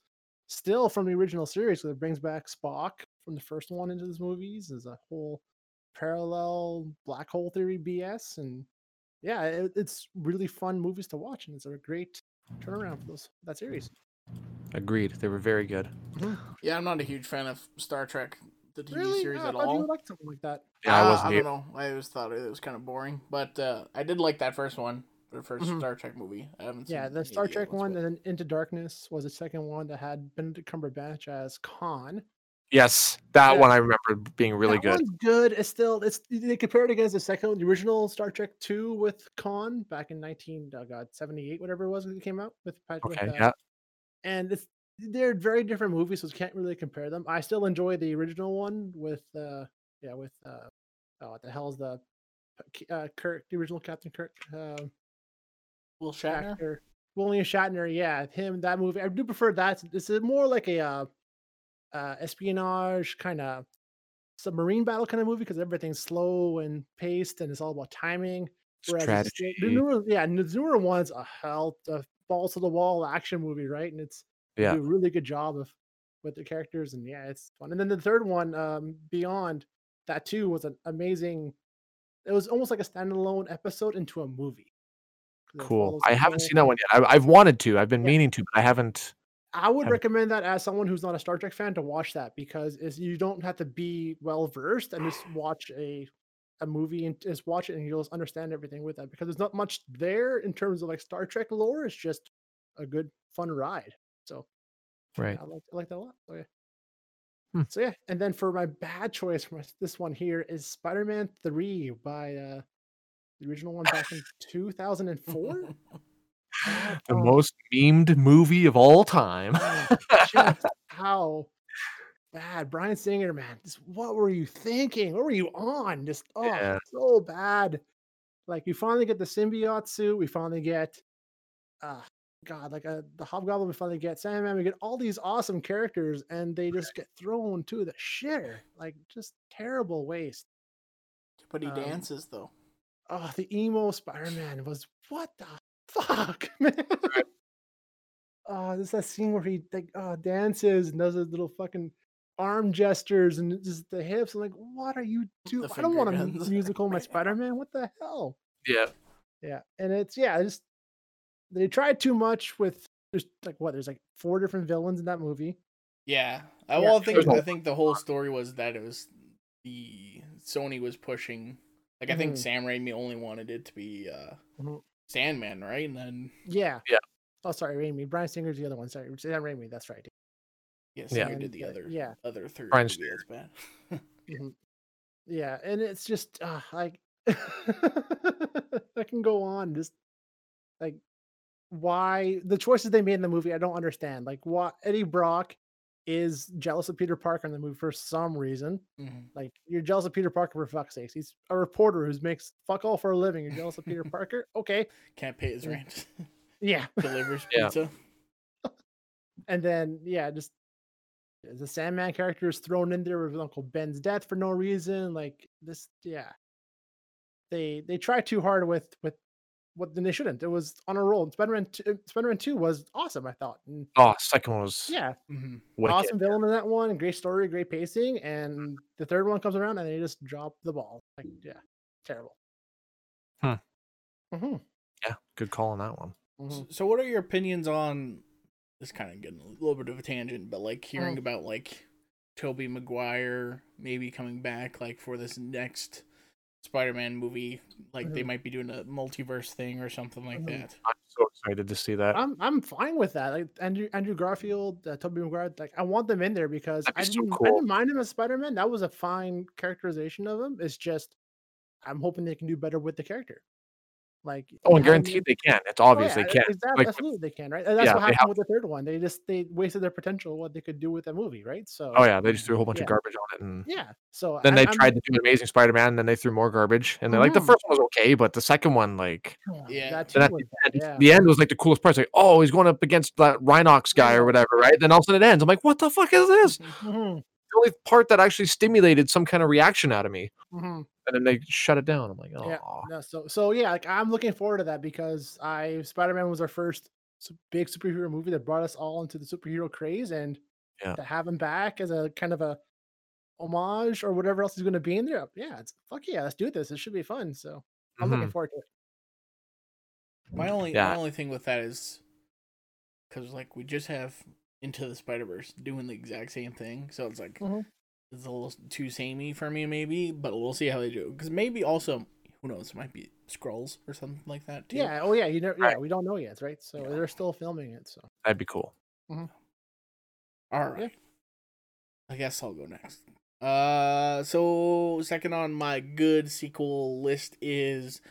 still from the original series, so it brings back Spock from the first one into these movies. There's a whole parallel black hole theory BS, and yeah, it, it's really fun movies to watch, and it's a great turnaround for those that series. Agreed. They were very good. Yeah, I'm not a huge fan of Star Trek, the TV Really, series I at thought you all. would like something like that. Yeah, I Uh, wasn't. I don't know. I always thought it was kind of boring, but uh, I did like that first one, the 1st Mhm. Star Trek movie. I haven't seen Yeah, the any of Star Trek ones, one, but- and then Into Darkness was the second one that had Benedict Cumberbatch as Khan. Yes, that Yeah. one I remember being really that good. One's good. It's still it's they compared it against the second, the original Star Trek two with Khan back in nineteen oh god seventy eight whatever it was when it came out with Patrick. Okay, uh, yeah. and it's they're very different movies, so you can't really compare them. I still enjoy the original one with uh yeah with uh oh what the hell's the uh, Kirk the original Captain Kirk uh, Will Shatner. actor William Shatner. Yeah, him that movie. I do prefer that. It's a more like a uh, uh, espionage kind of submarine battle kind of movie because everything's slow and paced and it's all about timing. Whereas Strategy. the newer, yeah, the newer one's a hell, a balls to the wall action movie, right? And it's Yeah. a really good job of with the characters, and yeah, it's fun. And then the third one, um, Beyond, that too was an amazing. It was almost like a standalone episode into a movie. Cool. I haven't seen that one yet. I, I've wanted to. I've been Yeah. meaning to, but I haven't. I would recommend that as someone who's not a Star Trek fan to watch that because is you don't have to be well versed and just watch a a movie and just watch it and you'll just understand everything with that because there's not much there in terms of like Star Trek lore. It's just a good fun ride. So Right. I like I like that a lot. So yeah. Hmm. So yeah, and then for my bad choice for this one here is Spider-Man 3 by uh the original one back in 2004. The Um, most memed movie of all time. Oh, just how bad Bryan Singer, man. Just what were you thinking? What were you on? Just oh, Yeah. so bad. Like we finally get the symbiote suit. We finally get, uh, God, like uh, the Hobgoblin. We finally get Sandman. We get all these awesome characters, and they just get thrown to the shitter. Like just terrible waste. but he Um, dances though. Oh, the emo Spider-Man was what the fuck, man. Oh, there's that scene where he like uh, dances and does his little fucking arm gestures and just the hips. I'm like, what are you doing? I don't want a finger mu- guns. musical, my Spider-Man. What the hell? Yeah. Yeah, and it's yeah, just they tried too much with there's like what there's like four different villains in that movie. Yeah. I Yeah, well, I think there's a- I think the whole story was that it was the Sony was pushing. Like I think Mhm. Sam Raimi only wanted it to be uh Mhm. Sandman, right? And then Yeah. Yeah. Oh, sorry, Raimi. Bryan Singer's the other one. Sorry, Sam Raimi. That's right. yes, Yeah. yeah, And, did the other yeah. other third Bryan movie that's bad. Mhm. Yeah, and it's just uh, like I can go on just like why the choices they made in the movie I don't understand. Like why Eddie Brock is jealous of Peter Parker in the movie for some reason. Mhm. Like you're jealous of Peter Parker for fuck's sakes. He's a reporter who makes fuck all for a living. You're jealous of Peter Parker? Okay. Can't pay his rent. Yeah. Delivers Yeah. pizza. And then yeah, just the Sandman character is thrown in there with Uncle Ben's death for no reason. Like this, yeah. They they try too hard with with what then they shouldn't. It was on a roll. Spider-Man two, Spider-Man Two was awesome. I thought. And Oh, second one was yeah, Mhm. awesome villain in that one. Great story, great pacing. And the third one comes around and they just drop the ball. Like yeah, terrible. Hmm. hmm Yeah, good call on that one. hmm So, what are your opinions on this? Kind of getting a little bit of a tangent, but like hearing Mm. about like Tobey Maguire maybe coming back like for this next Spider-Man movie, like they might be doing a multiverse thing or something like Mhm. that. I'm so excited to see that. I'm I'm fine with that. Like Andrew Andrew Garfield, uh, Tobey Maguire, like I want them in there because be I didn't I cool. didn't mind him as Spider Man. That was a fine characterization of him. It's just I'm hoping they can do better with the character. Like Oh, and guaranteed him- they can. It's Oh, obvious yeah, they can. Exactly, Like, absolutely they can, right? And that's Yeah, what happened have with the third one. They just they wasted their potential what they could do with that movie, right? So oh yeah, they just threw a whole bunch Yeah. of garbage on it, and yeah. So then I'm- they I'm- tried to do Amazing Spider-Man, and then they threw more garbage, and they're like, the Mhm. first one was okay, but the second one, like, Yeah. that too the end, yeah. the end was like the coolest part. It's like, oh, he's going up against that Rhinox guy or whatever, right? Then all of a sudden it ends. I'm like, what the fuck is this? Mhm, The only part that actually stimulated some kind of reaction out of me, mhm. And then they shut it down. I'm like, oh, Yeah. No, so so yeah, like I'm looking forward to that because I Spider-Man was our first big superhero movie that brought us all into the superhero craze, and Yeah. to have him back as a kind of a homage or whatever else is going to be in there, yeah, it's fuck yeah, let's do this. It should be fun. So I'm looking Mhm. forward to it. My only my only thing with that is because like we just have Into the Spider Verse doing the exact same thing, so it's like Mhm. It's a little too samey for me, maybe. But we'll see how they do. Because maybe also who knows, it might be Skrulls or something like that too. Yeah. Oh yeah. You know. Yeah. Right. We don't know yet, right? So Yeah. they're still filming it. So that'd be cool. All right. I guess I'll go next. Uh, so second on my good sequel list is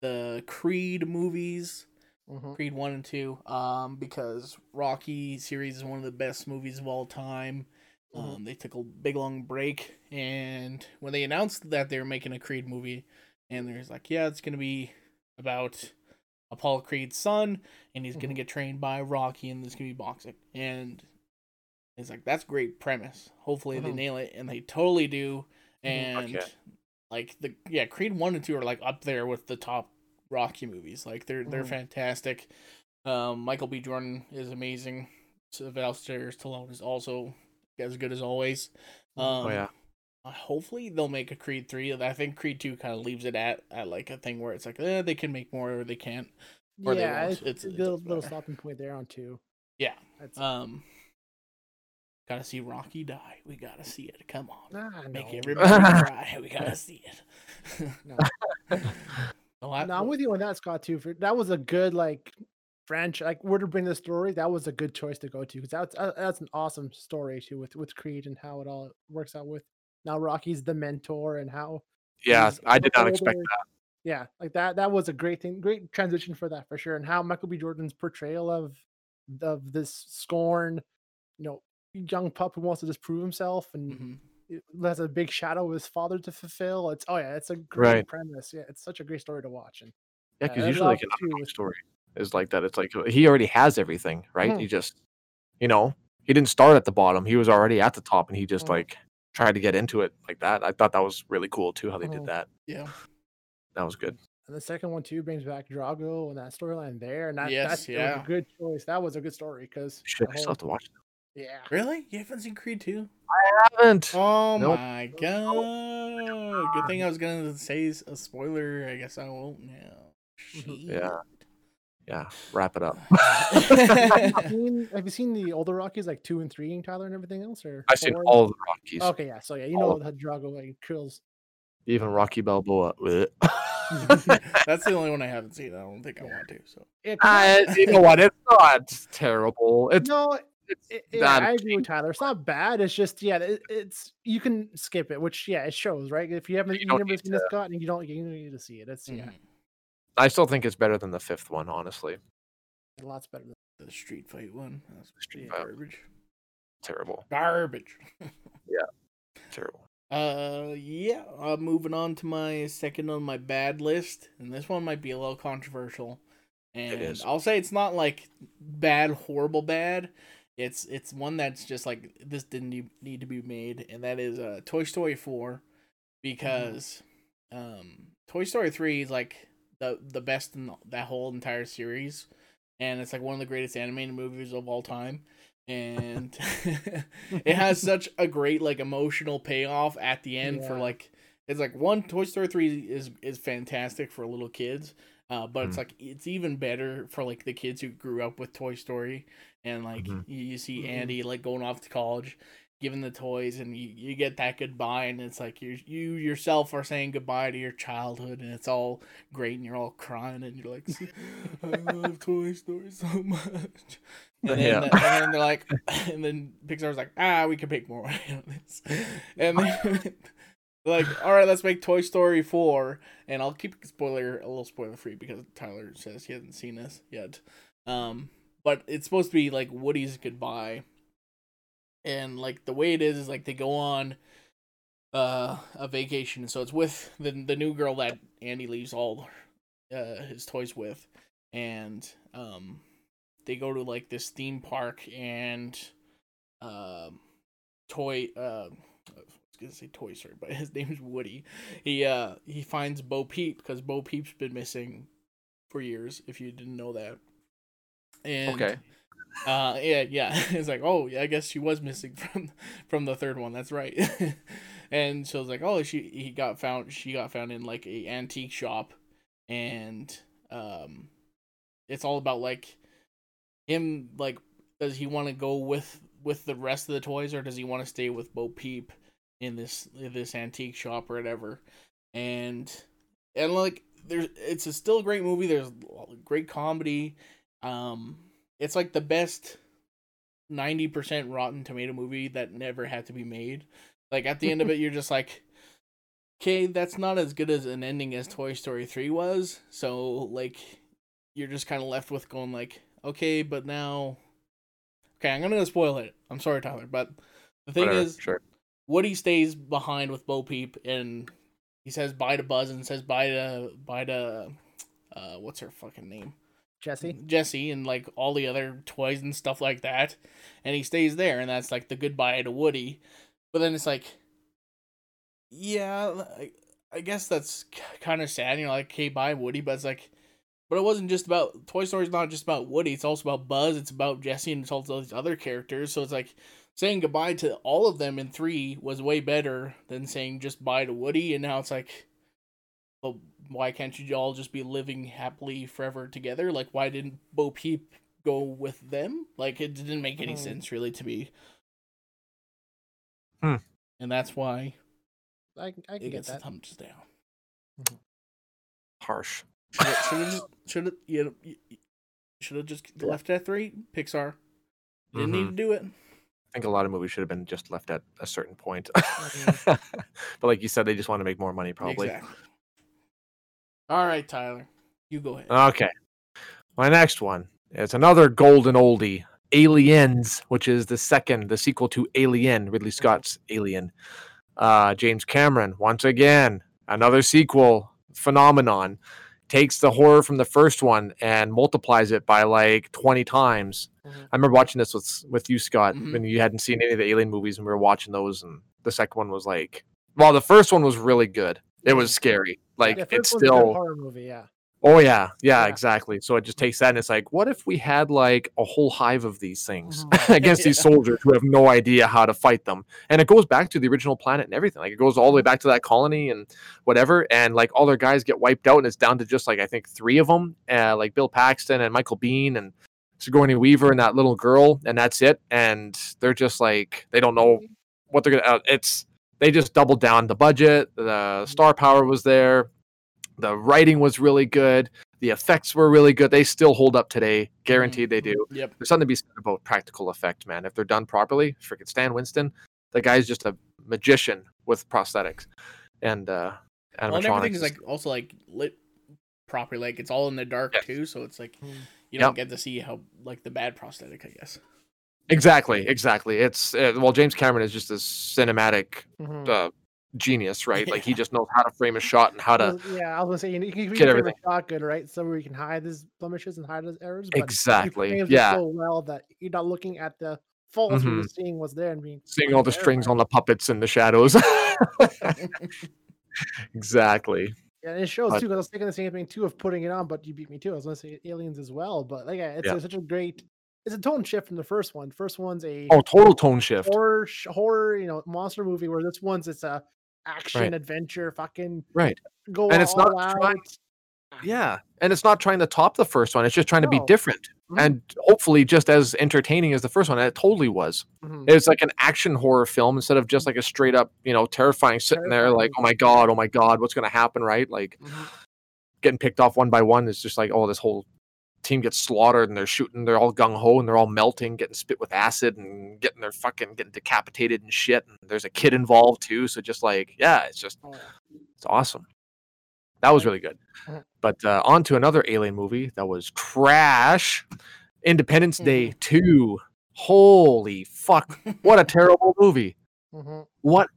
the Creed movies. mhm. Creed one and two. Um, because Rocky series is one of the best movies of all time. Um, they took a big long break, and when they announced that they were making a Creed movie, and there's like, yeah, it's gonna be about Apollo Creed's son, and he's gonna Mhm. get trained by Rocky, and there's gonna be boxing, and it's like that's great premise. Hopefully they Mhm. nail it, and they totally do. Mhm. And Okay. like the yeah, Creed one and two are like up there with the top Rocky movies. Like they're they're Mhm. fantastic. Um, Michael B. Jordan is amazing. Sylvester Stallone is also as good as always. Um, oh yeah, uh, hopefully they'll make a Creed three. I think Creed two kind of leaves it at at like a thing where it's like eh, they can make more or they can't. Or yeah, won't. it's, It's- a it little, little stopping point there on two. Yeah. That's, Um, gotta see Rocky die. We gotta see it. Come on, nah, make no. everybody cry. We gotta see it. No. Oh, I- No, I'm with you on that, Scott. Too. For, that was a good like franchise. Like, where to bring the story? That was a good choice to go to because that's uh, that's an awesome story too with with Creed and how it all works out with now Rocky's the mentor and how Yeah, I did not older. expect that. Yeah, like that. That was a great thing, great transition for that for sure. And how Michael B. Jordan's portrayal of of this scorn, you know, young pup who wants to just prove himself and Mhm. it has a big shadow of his father to fulfill. It's oh yeah, it's a great Right. premise. Yeah, it's such a great story to watch. And Yeah, Uh, because I usually like love an too story is like that. It's like uh, he already has everything, right? Mhm. He just, you know, he didn't start at the bottom. He was already at the top, and he just Mhm. like tried to get into it like that. I thought that was really cool too how they did that. Yeah. That was good. and the second one too brings back Drago and that storyline there. And that, Yes, that's yeah. a good choice. That was a good story because Shit, I still have to watch. It. yeah. Really? You haven't seen Creed 2? I haven't. Oh Nope. my god. Good thing I was gonna say a spoiler. I guess I won't now. Yeah. Yeah, wrap it up. Have you seen- have you seen the older Rockies like two and three and Tyler and everything else? Or I've seen all the Rockies, Okay, yeah. So yeah, you all know of how Drago like kills. even Rocky Balboa. Bleh. That's the only one I haven't seen. I don't think I want to. So Yeah, 'cause that- you know what? It's not terrible. It's, no, it's it, yeah, not I agree with Tyler. It's not bad. It's just yeah, it, it's you can skip it, which yeah, it shows right. If you haven't, You you never need seen this, Scott, and you don't, you don't need to see it. It's yeah, mhm. I still think it's better than the fifth one, honestly. lots better. Than, the street fight one. That's Street fight. garbage. Terrible. Garbage. Yeah. Terrible. Uh, yeah. Uh, moving on to my second on my bad list, and this one might be a little controversial. And is. I'll say it's not like bad, horrible bad. It's it's one that's just like this didn't need- to be made, and that is uh Toy Story four, because um Toy Story three is like the the best in that whole entire series, and it's like one of the greatest animated movies of all time and it has such a great like emotional payoff at the end for like it's like one Toy Story three is is fantastic for little kids, uh, but it's Mhm. like it's even better for like the kids who grew up with Toy Story and like Mhm. you, you see Mhm. Andy like going off to college, giving the toys, and you, you get that goodbye, and it's like you you yourself are saying goodbye to your childhood, and it's all great, and you're all crying, and you're like, I love Toy Story so much. And then, Yeah. and then they're like, and then Pixar's like, ah, we can make more money on this. And then, like, all right, let's make Toy Story 4. And I'll keep spoiler, a little spoiler free because Tyler says he hasn't seen this yet. Um, but it's supposed to be like Woody's goodbye. And like the way it is is like they go on uh a vacation. So it's with the the new girl that Andy leaves all uh his toys with. And um they go to like this theme park and um toy uh I was gonna say toy story but his name's woody he uh he finds bo peep because bo peep's been missing for years if you didn't know that and Okay. Uh yeah yeah. It's like oh yeah i guess she was missing from from the third one. That's right. And so it's like oh she he got found she got found in like a antique shop. And um it's all about like him like does he want to go with with the rest of the toys or does he want to stay with Bo Peep in this in this antique shop or whatever? And and like there's it's a still great movie. There's great comedy. Um it's like the best 90% rotten tomato movie that never had to be made. Like at the end of it you're just like okay that's not as good as an ending as toy story 3 was. So like you're just kind of left with going like okay but now okay i'm gonna spoil it. I'm sorry tyler but the thing Whatever, is sure. woody stays behind with bo peep and he says bye to buzz and says bye to bye to uh what's her fucking name Jesse. Mm, Jesse and like all the other toys and stuff like that. And he stays there and that's like the goodbye to Woody. But then it's like yeah, I, guess that's kind of sad. You know, like, okay, bye, Woody. But it's like, but it wasn't just about Toy Story's not just about Woody. It's also about Buzz. It's about Jesse, and it's also these other characters. So it's like saying goodbye to all of them in three was way better than saying just bye to Woody. And now it's like, well, why can't you all just be living happily forever together? Like, why didn't Bo Peep go with them. Like it didn't make any Mhm. sense really to me. Hmm. And that's why I, can- I it can get gets the that. thumbs down. Harsh. Should have should have you should have just left it at three. Pixar didn't need to do it. I think a lot of movies should have been just left at a certain point. Mhm. but like you said, they just want to make more money, probably. Exactly. All right, Tyler, you go ahead. Okay. My next one is another golden oldie, Aliens, which is the second, the sequel to Alien, Ridley Scott's Alien. Uh, James Cameron, once again, another sequel phenomenon, takes the horror from the first one and multiplies it by like 20 times. Mhm. I remember watching this with with you, Scott, Mhm. when you hadn't seen any of the Alien movies, and we were watching those, and the second one was like, well, the first one was really good. It was scary. Like yeah, it's still horror movie. Yeah. Oh yeah, yeah, Yeah. exactly. So it just takes that, and it's like, what if we had like a whole hive of these things Mhm. against these soldiers who have no idea how to fight them? And it goes back to the original planet and everything. Like it goes all the way back to that colony and whatever, and like all their guys get wiped out, and it's down to just like I think three of them, uh, like Bill Paxton and Michael Biehn and Sigourney Weaver and that little girl, and that's it. And they're just like they don't know what they're gonna. Uh, it's they just doubled down the budget. The star power was there. The writing was really good. The effects were really good. They still hold up today. Guaranteed they do. Yep. There's something to be said about practical effect, man. If they're done properly, freaking Stan Winston, the guy's just a magician with prosthetics and uh Well, and animatronics. everything is like also like lit properly. Like it's all in the dark Yes. too, so it's like you don't Yep. get to see how like the bad prosthetic, I guess. Exactly, exactly. It's uh, well, James Cameron is just a cinematic Mhm. uh, genius, right? Like he just knows how to frame a shot and how to yeah, I was gonna say you, know, you can, you get can frame everything. a shot good, right? So where you can hide his blemishes and hide his errors. But exactly. Yeah, so well that you're not looking at the faults, you're Mhm. seeing what's there and being seeing all the strings on the puppets and the shadows. exactly. Yeah, and it shows But- too. Because I was thinking the same thing too of putting it on, but you beat me too. I was gonna say aliens as well, but like yeah, it's Yeah. such a great. It's a tone shift from the first one. First one's a Oh, total tone shift. horror, horror, you know, monster movie. Where this one's it's a action Right. adventure, fucking Right. go And it's not trying- Yeah, and it's not trying to top the first one. It's just trying to be No. different Mhm. and hopefully just as entertaining as the first one. And it totally was. Mhm. It's like an action horror film instead of just like a straight up, you know, terrifying sitting there like, oh my god, oh my god, what's gonna happen, right? Like Mhm. getting picked off one by one is just like, oh, this whole team gets slaughtered and they're shooting, they're all gung ho and they're all melting, getting spit with acid and getting their fucking getting decapitated and shit. And there's a kid involved too. So just like, yeah, it's just Oh, it's awesome. That was really good. Mhm. But uh, on to another Alien movie that was trash. Independence Day 2. Holy fuck. What a terrible movie. Mhm. What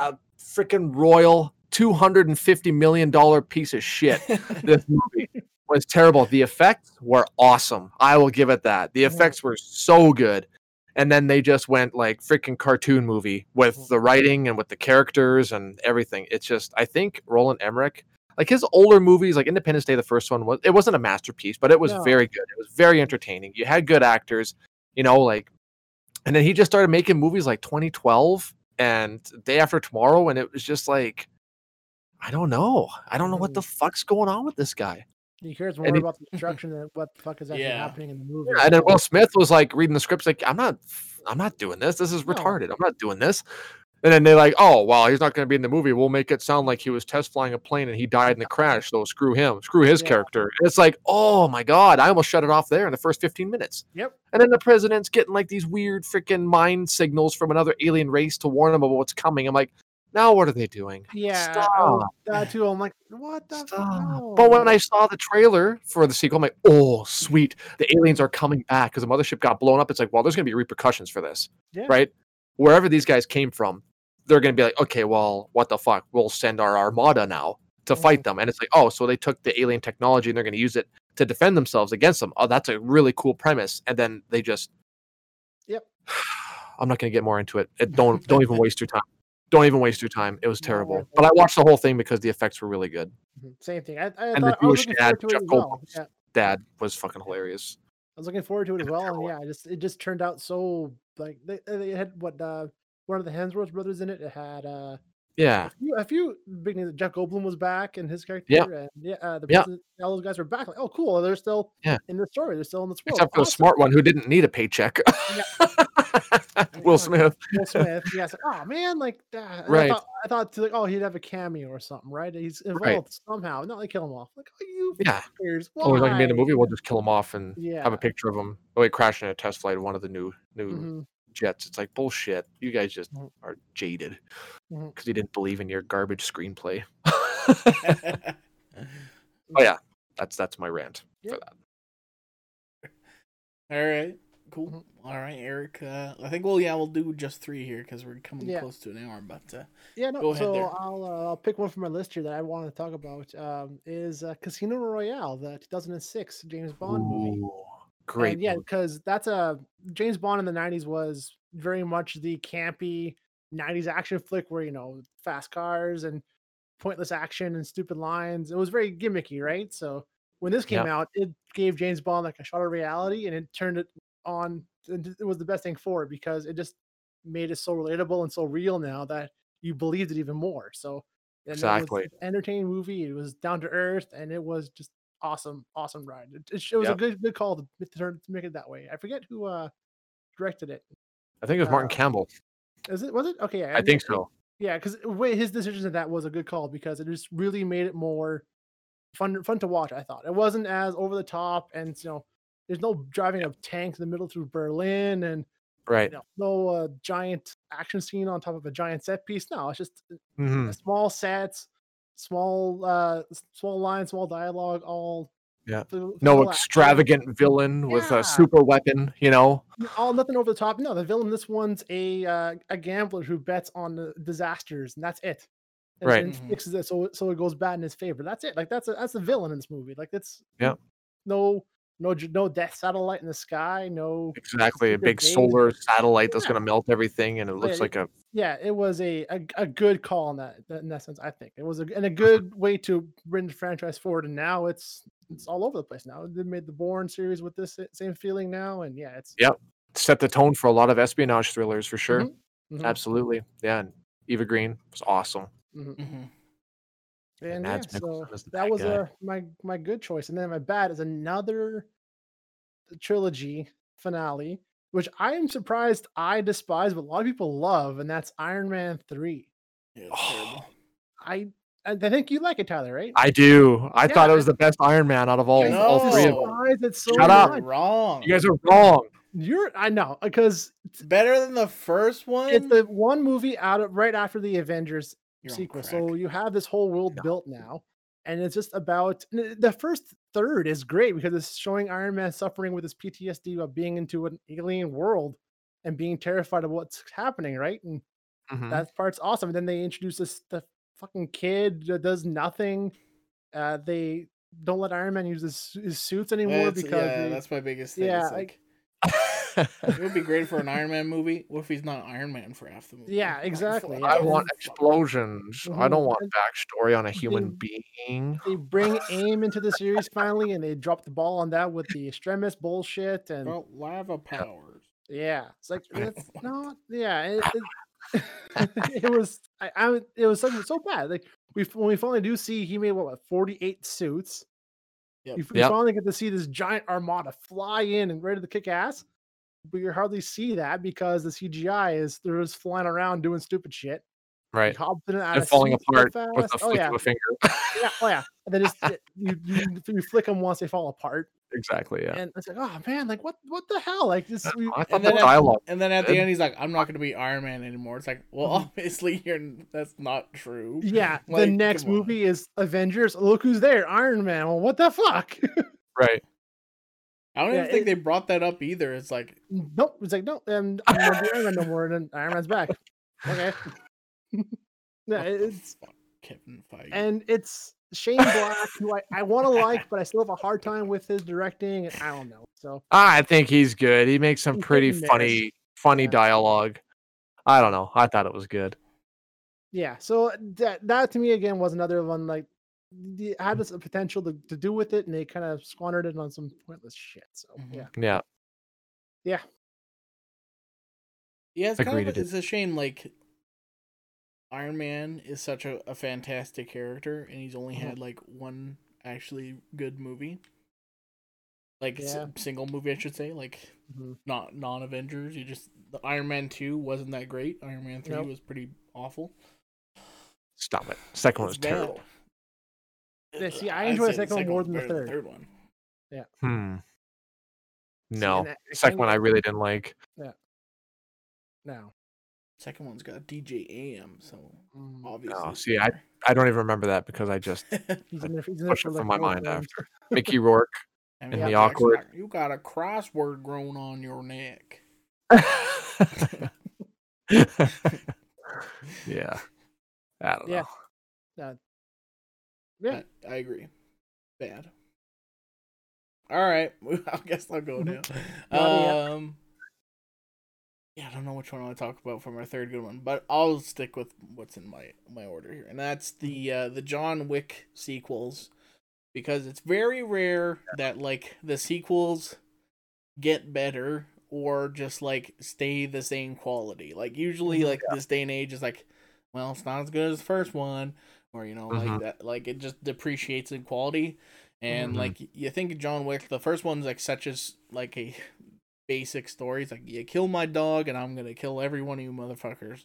a freaking royal $250 million piece of shit. This movie was terrible. The effects were awesome. I will give it that. The effects were so good. And then they just went like freaking cartoon movie with the writing and with the characters and everything. It's just I think Roland Emmerich, like his older movies, like Independence Day, the first one was it wasn't a masterpiece, but it was No. very good. It was very entertaining. You had good actors, you know, like and then he just started making movies like 2012 and Day After Tomorrow, and it was just like I don't know. I don't know what the fuck's going on with this guy. He cares more And he- about the destruction than what the fuck is actually Yeah. happening in the movie. Yeah, and then Will Smith was like reading the scripts, like, I'm not, I'm not doing this. This is No. retarded. I'm not doing this. And then they're like, oh, well, he's not going to be in the movie. We'll make it sound like he was test flying a plane and he died in the crash. So screw him. Screw his Yeah. character. And it's like, oh my God, I almost shut it off there in the first 15 minutes. Yep. And then the president's getting like these weird freaking mind signals from another alien race to warn him about what's coming. I'm like, now what are they doing? Yeah, Stop. that too. I'm like, what the? Stop. But when. I saw the trailer for the sequel, I'm like, oh, sweet. The aliens are coming back because the mothership got blown up. It's like, well, there's going to be repercussions for this, Yeah. right? Wherever these guys came from, they're going to be like, okay, well, what the fuck? We'll send our armada now to fight mm. them. And it's like, oh, so they took the alien technology and they're going to use it to defend themselves against them. Oh, that's a really cool premise. And then they just, Yep. I'm not going to get more into it. it don't don't even waste your time. Don't even waste your time. It was terrible. But I watched the whole thing because the effects were really good. Mhm, Same thing. I, I And the thought was Jewish dad, forward to it Jeff well. Yeah, Dad was fucking hilarious. I was looking forward to it as well. And yeah, it just it just turned out so like they, they had what uh one of the Hemsworth brothers in it. It had uh Yeah. a few, a few big names. Jeff Goldblum was back and his character. Yep. And yeah, uh, the president- all those guys were back. Like, oh, cool. They're still Yeah. in the story. They're still in this world. Except for the Awesome. smart one who didn't need a paycheck. Will Smith. Will Smith. Yeah, like, oh man, like uh, Right. I thought, I thought like, oh, he'd have a cameo or something, right? He's involved somehow. No, they kill him off. Like, oh, you Yeah. fuckers. Oh, like in the movie, we'll just kill him off and have a picture of him. Oh, he crashed in a test flight of one of the new new Mhm. Jets. It's like bullshit. You guys just Mhm. are jaded because you didn't believe in your garbage screenplay. oh yeah, that's that's my rant Yeah. for that. All right. Cool. Mhm. All right, Eric. Uh, I think well, yeah, we'll do just three here because we're coming Yeah. close to an hour. But uh, Yeah, no. Go ahead so there. I'll uh, I'll pick one from my list here that I want to talk about. Um, is uh, Casino Royale, the 2006 James Bond movie. Great. And yeah, because that's a James Bond in the '90s was very much the campy '90s action flick where you know fast cars and pointless action and stupid lines. It was very gimmicky, right? So when this came Yep. out, it gave James Bond like a shot of reality, and it turned it on. and It was the best thing for it because it just made it so relatable and so real now that you believed it even more. So and it was Exactly. an entertaining movie. It was down to earth, and it was just awesome, awesome ride. It, it, was Yep. a good good call to, to to make it that way. I forget who uh directed it. I think it was Martin uh, Campbell. Is it was it okay? Yeah, I think so. Yeah, because his decision in that was a good call because it just really made it more fun fun to watch. I thought it wasn't as over the top, and you know, there's no driving of tanks in the middle through Berlin, and Right. you know, no uh, giant action scene on top of a giant set piece. No, it's just uh, Mhm. small sets, small uh small line small dialogue, all Yeah. No action. extravagant villain with a super weapon, you know? all nothing over the top. No, the villain. This one's a uh, a gambler who bets on the disasters, and that's it. And, Right. and fixes it so so it goes bad in his favor. That's it. Like that's a, that's the villain in this movie. Like it's yeah no no no death satellite in the sky. No. Exactly. A big solar satellite that's Yeah. going to melt everything, and it looks it- like a. Yeah, it was a a, a good call in that in that sense. I think it was a and a Mm-hmm. good way to bring the franchise forward. And now it's it's all over the place. Now they made the Bourne series with this same feeling now, and yeah, it's Yep. Set the tone for a lot of espionage thrillers for sure. Mhm. Absolutely. Yeah. And Eva Green was awesome. mhm. Hmm And yeah, so Mikkelsen is the that was guy. uh, my my good choice. And then my bad is another trilogy finale, which I am surprised I despise, but a lot of people love, and that's Iron Man three. yeah, it's. I I I think you like it, Tyler, right? I do. I thought it was the best Iron Man out of all, I all three of them. So Shut up. Wrong. You guys are wrong. You're I know because It's better than the first one. it's the one movie out of right after the Avengers You're on sequel. So you have this whole world built now, and it's just about the first third is great because it's showing Iron Man suffering with his PTSD of being into an alien world and being terrified of what's happening, right? And Mhm. that part's awesome. And then they introduce this the fucking kid that does nothing. Uh, they don't let Iron Man use his, his suits anymore It's- because yeah, they- that's my biggest thing. yeah, I- like it would be great for an Iron Man movie. What if he's not Iron Man for half the movie? Yeah, exactly, fuck. yeah. I want explosions. I don't want backstory on a human they- being. they bring AIM into the series finally, and they drop the ball on that with the extremis bullshit and Well, lava powers. Yeah, it's like it's not. Yeah, it, it, it was. I, I. It was so, so bad. Like we when we finally do see he made what, what forty eight suits. Yep. We, we Yep. finally get to see this giant armada fly in and ready to kick ass. But you hardly see that because the CGI is they're just flying around doing stupid shit. Right. And falling so apart with fast. Oh flick yeah, of a finger. yeah, oh yeah. And then just you, you you flick them once they fall apart, exactly. Yeah. and it's like, oh man, like what what the hell? Like this. We, I thought And the then at- dialogue. And then at the end, he's like, "I'm not going to be Iron Man anymore." It's like, well, Mhm. obviously, you're. That's not true. Yeah, the next movie is Avengers. Look who's there, Iron Man. Well, what the fuck? Right. I don't Yeah, even think it- they brought that up either. It's like, nope. It's like no, and I'm not the Iron Man no more. And Iron Man's back. Okay. yeah, what it's fuck, Kevin Feige. and it's Shane Black, who I, I want to like, but I still have a hard time with his directing. And I don't know. So I think he's good. He makes some pretty hit and funny, funny Yeah. dialogue. I don't know. I thought it was good. yeah, so that that to me again was another one like the, had this potential to, to do with it, and they kind of squandered it on some pointless shit. So Mhm. yeah, Yeah. yeah, yeah, it's kind Agreed of it it's a shame. Like, Iron Man is such a, a fantastic character, and he's only Mhm. had like one actually good movie, like s- Yeah. single movie, I should say, like Mhm. not non Avengers. You just the Iron Man two wasn't that great. Iron Man three Nope. was pretty awful. Stop it. Second one was terrible. Bad. Yeah, see, I I'd enjoy the second one more than the better third. third one. Hmm. No. and I- I Second one I really didn't like. Yeah. No. Second one's got DJ AM, so Mm, obviously. No, see, I- I don't even remember that because I just He's in there, he's in there pushed for it like from my mind films. after. Mickey Rourke. I and the Jackson, awkward- You got a crossword grown on your neck. yeah. I don't Yeah. know. Yeah. I, I agree. Bad. All right, I guess I'll go now. Yeah. Um, yeah, I don't know which one I want to talk about from our third good one, but I'll stick with what's in my my order here, and that's the uh, the John Wick sequels, because it's very rare that like the sequels get better or just like stay the same quality. Like usually, like this day and age is like, well, it's not as good as the first one, or you know, like Mhm. that, like it just depreciates in quality. And Mhm. like you think John Wick, the first one's like such as like a basic story. It's like you kill my dog, and I'm gonna kill every one of you motherfuckers.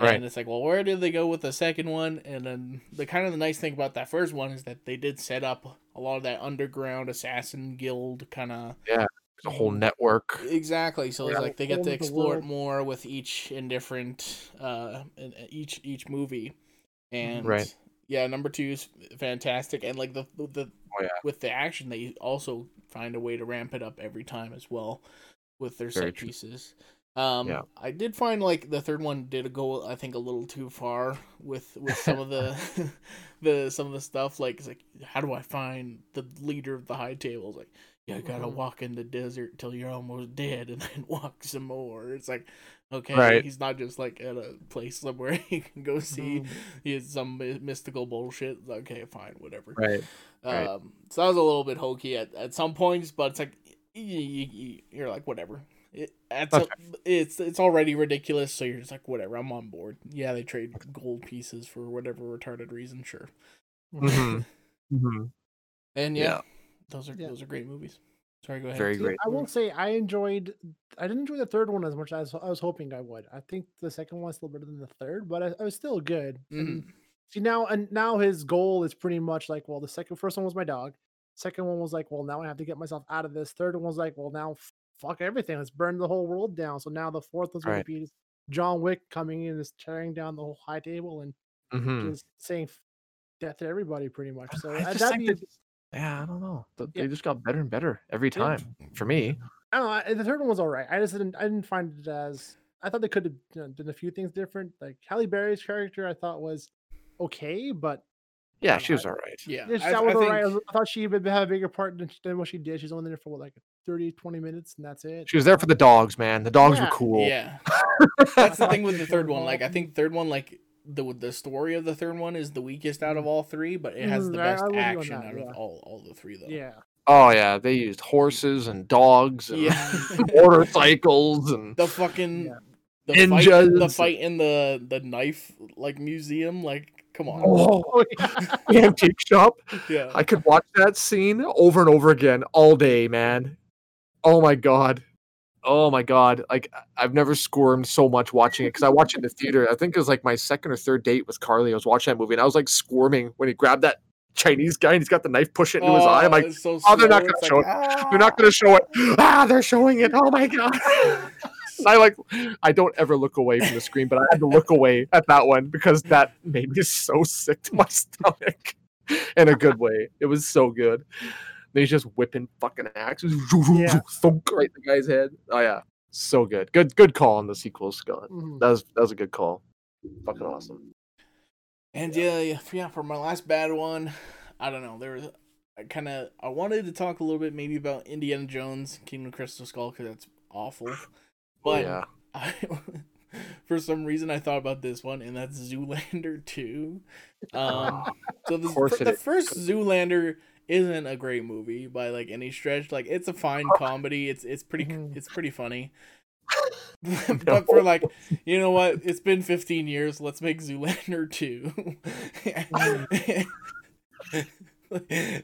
Right. And it's like, well, where did they go with the second one? And then the kind of the nice thing about that first one is that they did set up a lot of that underground assassin guild kind of yeah a whole network. exactly. So it's like they get to of the explore it more with each in different uh in in each each movie, and Right. yeah, number two is fantastic, and like the the Oh, yeah. with the action they also find a way to ramp it up every time as well with their Very set true. pieces. Um, Yeah. I did find like the third one did go, I think, a little too far with with some of the the some of the stuff. Like, it's like, how do I find the leader of the high tables? Like, you gotta Mhm. walk in the desert till you're almost dead, and then walk some more. It's like, okay, Right. he's not just like at a place somewhere he can go see. Mhm. He has some mystical bullshit. Okay, fine, whatever. Right. Right. Um, so that was a little bit hokey at, at some points, but it's like you, you, you're like whatever. It, it's, a, it's it's already ridiculous, so you're just like whatever. I'm on board. Yeah, they trade gold pieces for whatever retarded reason, sure. Mhm. hmm And yeah, Yeah. Those are Yeah. those are great movies. Sorry, go ahead. Very great. I won't say I enjoyed. I didn't enjoy the third one as much as I was hoping I would. I think the second one's still better than the third, but it, it was still good. And Mhm. See now, and now his goal is pretty much like, well, the second first one was my dog. Second one was like, well, now I have to get myself out of this. Third one was like, well, now fuck everything. Let's burn the whole world down. So now the fourth one's going Right. to be John Wick coming in, is tearing down the whole high table and hmm just saying death to everybody, pretty much. So I just that'd think be. that- Yeah, I don't know. Th- Yeah. They just got better and better every Yeah. time for me. I don't know. I- The third one was all right. I just didn't. I didn't find it as. I thought they could have you know, done a few things different. Like Halle Berry's character, I thought was okay, but Yeah, don't she was all right. Yeah, yeah, I, that I was all think right. I, thought she would have a bigger part than, than what she did. She's only there for what, like 30, 20 minutes, and that's it. She was there for the dogs, man. The dogs Yeah. were cool. yeah. That's the thing with the third one. Like, I think third one, like the the story of the third one is the weakest out of all three, but it has Mhm, the I- I best will give you on action that, out yeah. of all all the three though. Yeah. Oh yeah, they used horses and dogs and Yeah. motorcycles and the fucking Yeah. the fight, the fight in the the knife like museum like come on oh, Oh, yeah. antique shop. yeah I could watch that scene over and over again all day, man. Oh my god. Oh my god. Like I've never squirmed so much watching it because I watched it in the theater. I think it was like my second or third date with Carly. I was watching that movie and I was like squirming when he grabbed that Chinese guy and he's got the knife push it into his eye. I'm like, so oh, they're not gonna it's show like, it. they're not gonna show it. Ah, they're showing it. Oh my god. I like I don't ever look away from the screen, but I had to look away at that one because that made me so sick to my stomach in a good way. It was so good. Then he's just whipping fucking axes, Yeah. thunk right in the guy's head. Oh yeah, so good. Good good call on the sequel, Scott. Mhm. That was that was a good call. Fucking awesome. And yeah, yeah, yeah, for my last bad one, I don't know. There was I kind of I wanted to talk a little bit maybe about Indiana Jones, Kingdom of Crystal Skull, because that's awful. But yeah. I, for some reason, I thought about this one, and that's Zoolander two. Um, so the, course fir- it the first Zoolander isn't a great movie by like any stretch. Like it's a fine comedy. It's it's pretty Mhm. it's pretty funny. but for like, you know what? It's been 15 years. Let's make Zoolander 2.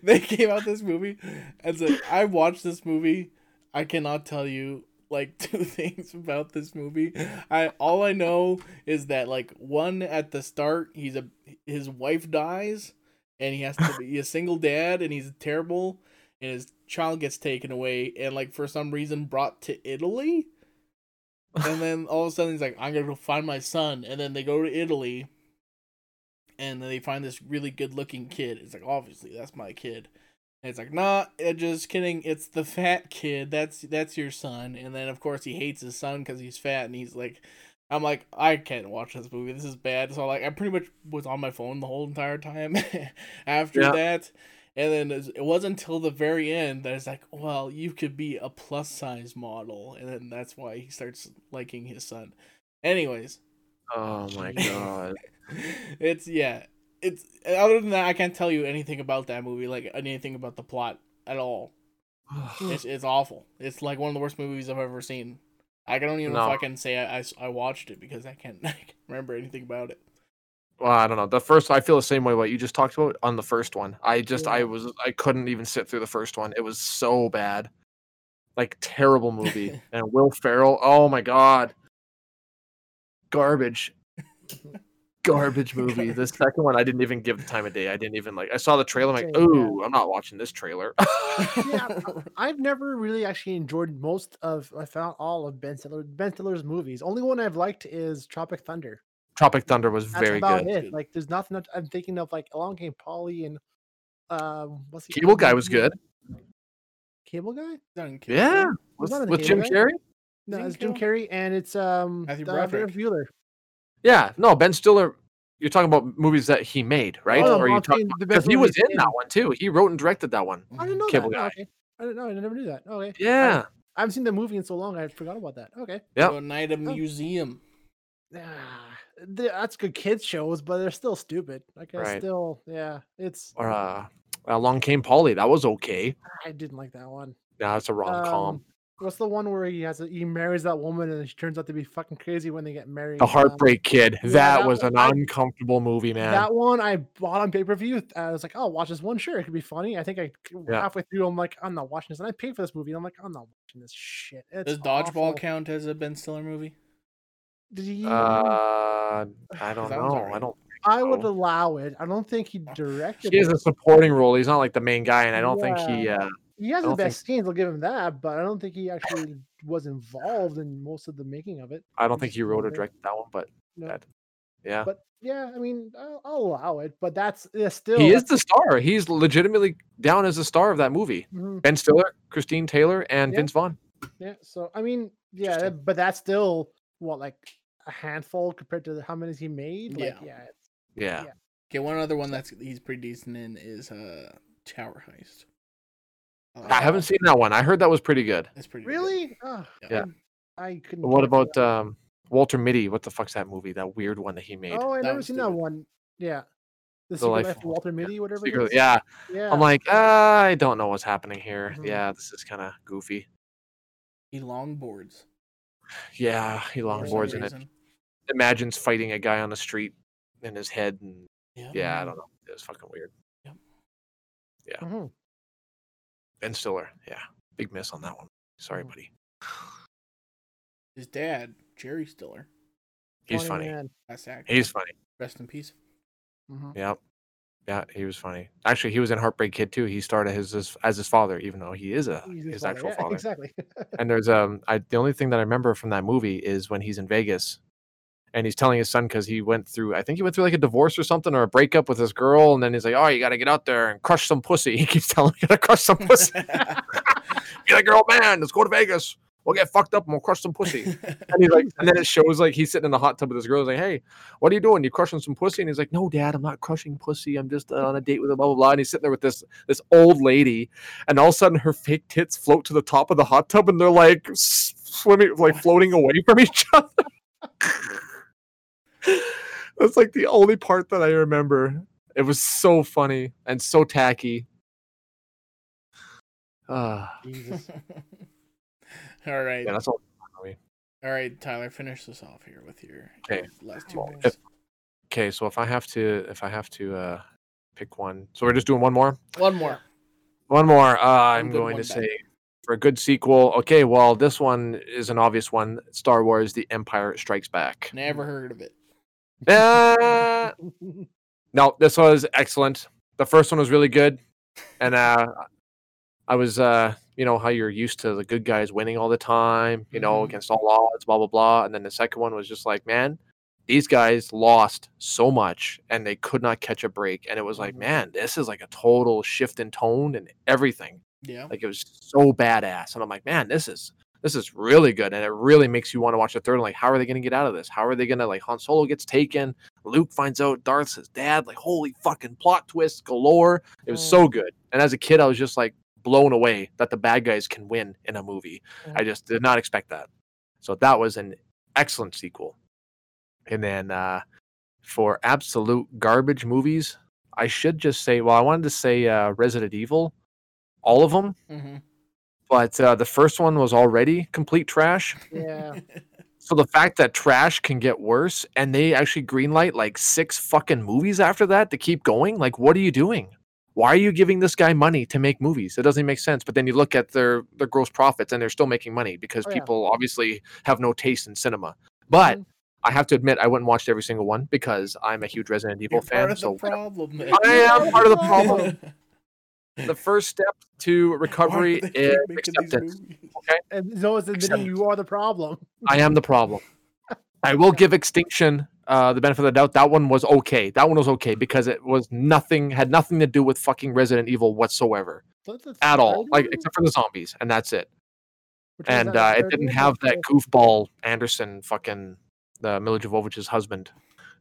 they came out this movie and said, I watched this movie. I cannot tell you like two things about this movie. I all I know is that like one at the start, he's a his wife dies and he has to be a single dad and he's terrible and his child gets taken away and like for some reason brought to Italy. And then all of a sudden he's like, I'm gonna go find my son and then they go to Italy and then they find this really good looking kid. It's like obviously that's my kid. And it's like, nah, eh, just kidding. It's the fat kid. That's that's your son. And then of course he hates his son because he's fat, and he's like, I'm like, I can't watch this movie. This is bad. So like, I pretty much was on my phone the whole entire time after Yeah. that. And then it wasn't until the very end that it's like, well, you could be a plus size model, and then that's why he starts liking his son. Anyways, Oh my god. it's yeah. It's other than that, I can't tell you anything about that movie, like anything about the plot at all. It's it's awful. It's like one of the worst movies I've ever seen. I don't even No. Can say I, I I watched it because I can't, I can't remember anything about it. Well, I don't know. The first, I feel the same way. What you just talked about on the first one, I just, I was, I couldn't even sit through the first one. It was so bad, like terrible movie. and Will Ferrell, oh my god, garbage, garbage movie. The second one, I didn't even give the time of day. I didn't even like. I saw the trailer. I'm like, Same, yeah. ooh, I'm not watching this trailer. Yeah, I've never really actually enjoyed most of, I found all of Ben Stiller, Ben Stiller's movies. Only one I've liked is Tropic Thunder. Tropic Thunder was That's very about good. it. Like, there's nothing. else- I'm thinking of like Along Came Polly and um, what's the Cable Guy was good. Cable Guy? Done kidding. Yeah, Was with, that in the with Jim Guy? Carrey. No, it's Jim Carrey? Carrey and it's um Matthew uh, Broderick. Bueller. Yeah, no, Ben Stiller. You're talking about movies that he made, right? Oh, or no, you I'm talking saying the because best he was in that one too. He wrote and directed that one. I didn't know Cable that. Guy. okay. I didn't know. I never knew that. Okay. Yeah, I haven't seen the movie in so long. I forgot about that. Okay. Yeah. Go Night of Oh. Museum. Ah, the- that's good kids shows, but they're still stupid. Like I Right. still, yeah, it's. or uh, Along Came Polly. That was okay. I didn't like that one. Yeah, it's a rom com. Um, what's the one where he has a, he marries that woman and she turns out to be fucking crazy when they get married? the um, Heartbreak Kid. yeah, that, that was one an I- uncomfortable movie, man. That one I bought on pay per view. I was like, oh, watch this one. Sure, it could be funny. I think I Yeah. halfway through, I'm like, I'm not watching this, and I paid for this movie. And I'm like, I'm not watching this shit. It's Does Dodgeball awful. count as a Ben Stiller movie? Did he, uh, I don't that one's know. I don't. I would allow it. I don't think he directed. He has it. a supporting role. He's not like the main guy, and I don't think he. Uh, He has the don't think- best scenes. I'll give him that, but I don't think he actually was involved in most of the making of it. I don't think he wrote or directed that one, but No. that- yeah, But yeah, I mean, I'll, I'll allow it. But that's yeah, still he is the star. He's legitimately down as the star of that movie. mhm, Ben Stiller, Christine Taylor, and Yeah. Vince Vaughn. yeah. So I mean, yeah, but that's still what like a handful compared to how many he made. Like, Yeah. yeah, it's, Yeah. Yeah. Okay, one other one that's he's pretty decent in is uh Tower Heist. Uh, I haven't seen that one. I heard that was pretty good. It's pretty good. really. Oh, Yeah. I, I couldn't. What about um, Walter Mitty? What the fuck's that movie? That weird one that he made. Oh, I That never was seen that one. Yeah, the, The Secret Life Life of of Walter Mitty, whatever. Secret- is. yeah, yeah. I'm like, uh, I don't know what's happening here. Mhm. Yeah, this is kind of goofy. He longboards. Yeah, he for some longboards in it. reason. Imagines fighting a guy on the street in his head, and Yeah. yeah, I don't know. It was fucking weird. Mhm. Ben Stiller, yeah, big miss on that one. Sorry, Mhm. buddy. His dad, Jerry Stiller, He's funny. man. best actor. He's funny. Rest in peace. Mhm. Yep. Yeah, he was funny. Actually, he was in Heartbreak Kid too. He started his, his as his father, even though he is a He's his, father, actual yeah, father. Exactly. And there's um, I the only thing that I remember from that movie is when he's in Vegas, and he's telling his son because he went through, I think he went through like a divorce or something or a breakup with his girl, and then he's like, oh, you got to get out there and crush some pussy. He keeps telling you got to crush some pussy. Be like, girl, man, let's go to Vegas. We'll get fucked up and we'll crush some pussy. And he's like, and then it shows like he's sitting in the hot tub with this girl. He's like, hey, what are you doing? You crushing some pussy? And he's like, no, dad, I'm not crushing pussy. I'm just uh, on a date with a blah blah blah. And he's sitting there with this this old lady, and all of a sudden her fake tits float to the top of the hot tub, and they're like swimming, like floating away from each other. That's like the only part that I remember. It was so funny and so tacky. Ah, Jesus. All right. yeah, that's all. All right, Tyler, finish this off here with your Okay. last two Well, picks. if- Okay, so if I have to, if I have to uh, pick one, so we're just doing one more. One more. One more. Uh, I'm going to bad. say for a good sequel. Okay, well, this one is an obvious one. Star Wars: The Empire Strikes Back. Never heard of it. Uh, no, this was excellent. The first one was really good, and uh, I was, uh, you know, how you're used to the good guys winning all the time, you know, Mhm. against all odds, blah blah blah. And then the second one was just like, man, these guys lost so much, and they could not catch a break. And it was like, Mhm. man, this is like a total shift in tone and everything. Yeah. Like it was so badass, and I'm like, man, this is this is really good, and it really makes you want to watch the third. one. Like, how are they going to get out of this? How are they going to like Han Solo gets taken, Luke finds out Darth's his dad. Like, holy fucking plot twists galore. It was so good, and as a kid, I was just like blown away that the bad guys can win in a movie. I just did not expect that. So that was an excellent sequel. And then uh, for absolute garbage movies, I should just say, well, I wanted to say uh, Resident Evil, all of them hmm but uh, the first one was already complete trash. yeah. So the fact that trash can get worse and they actually greenlight like six fucking movies after that to keep going, like what are you doing? Why are you giving this guy money to make movies? It doesn't make sense. But then you look at their their gross profits and they're still making money because Oh, yeah. people obviously have no taste in cinema. But Mhm. I have to admit, I went and watched every single one because I'm a huge Resident Evil You're fan. part of so the problem. man. I am part of the problem. The first step to recovery is making these acceptance. Okay? And Noah's admitting Accept- you are the problem. I am the problem. I will give Extinction uh, the benefit of the doubt. That one was okay. That one was okay because it was nothing, had nothing to do with fucking Resident Evil whatsoever So that's the at all, third like except for the zombies, and that's it. Which And that, uh, it didn't one have that goofball Anderson, fucking the Milla Jovovich's husband,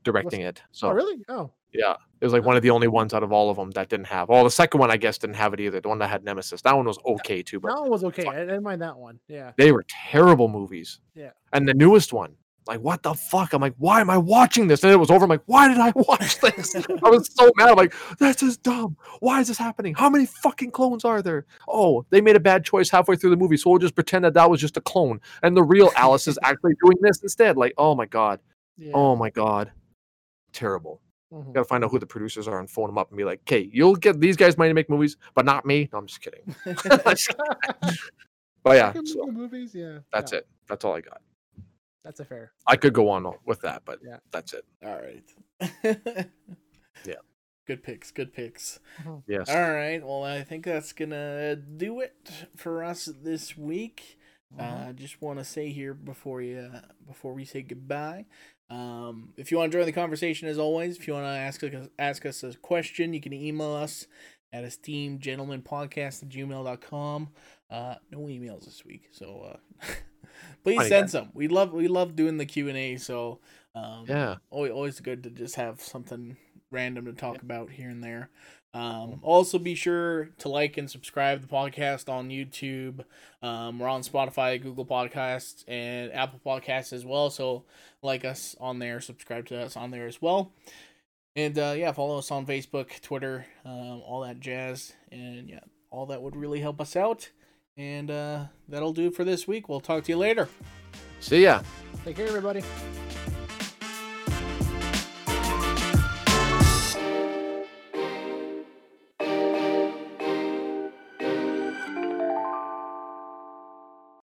directing it. So Oh, really? Oh. yeah, it was like one of the only ones out of all of them that didn't have. Well, the second one I guess didn't have it either. The one that had Nemesis, that one was okay too, but That one was okay. fuck. I didn't mind that one. Yeah. they were terrible movies. Yeah. And the newest one, like, what the fuck? I'm like, why am I watching this? And it was over. I'm like, why did I watch this? I was so mad. I'm like, this is dumb. Why is this happening? How many fucking clones are there? Oh, they made a bad choice halfway through the movie, so we'll just pretend that that was just a clone, and the real Alice is actually doing this instead. Like, oh my god, Yeah. oh my god, terrible. Mhm. Got to find out who the producers are and phone them up and be like, okay, you'll get these guys money to make movies, but not me. No, I'm just kidding. Just kidding. but yeah, so movies. Yeah. that's yeah, it. That's all I got. That's a fair. I could go on with that, but Yeah. that's it. All right. Yeah. Good picks. Good picks. Yes. All right. Well, I think that's gonna do it for us this week. Mm-hmm. Uh, just want to say here before you before we say goodbye, um, if you want to join the conversation, as always, if you want to ask us ask us a question, you can email us at esteemedgentlemenpodcast at gmail.com. Uh, no emails this week, so uh, please send some. We love we love doing the Q and A, so um, Yeah. always, always good to just have something random to talk about here and there. Um, also, be sure to like and subscribe the podcast on YouTube. Um, we're on Spotify, Google Podcasts, and Apple Podcasts as well. So, like us on there, subscribe to us on there as well. And uh, yeah, follow us on Facebook, Twitter, um, all that jazz. And yeah, all that would really help us out. And uh, that'll do it for this week. We'll talk to you later. See ya. Take care, everybody.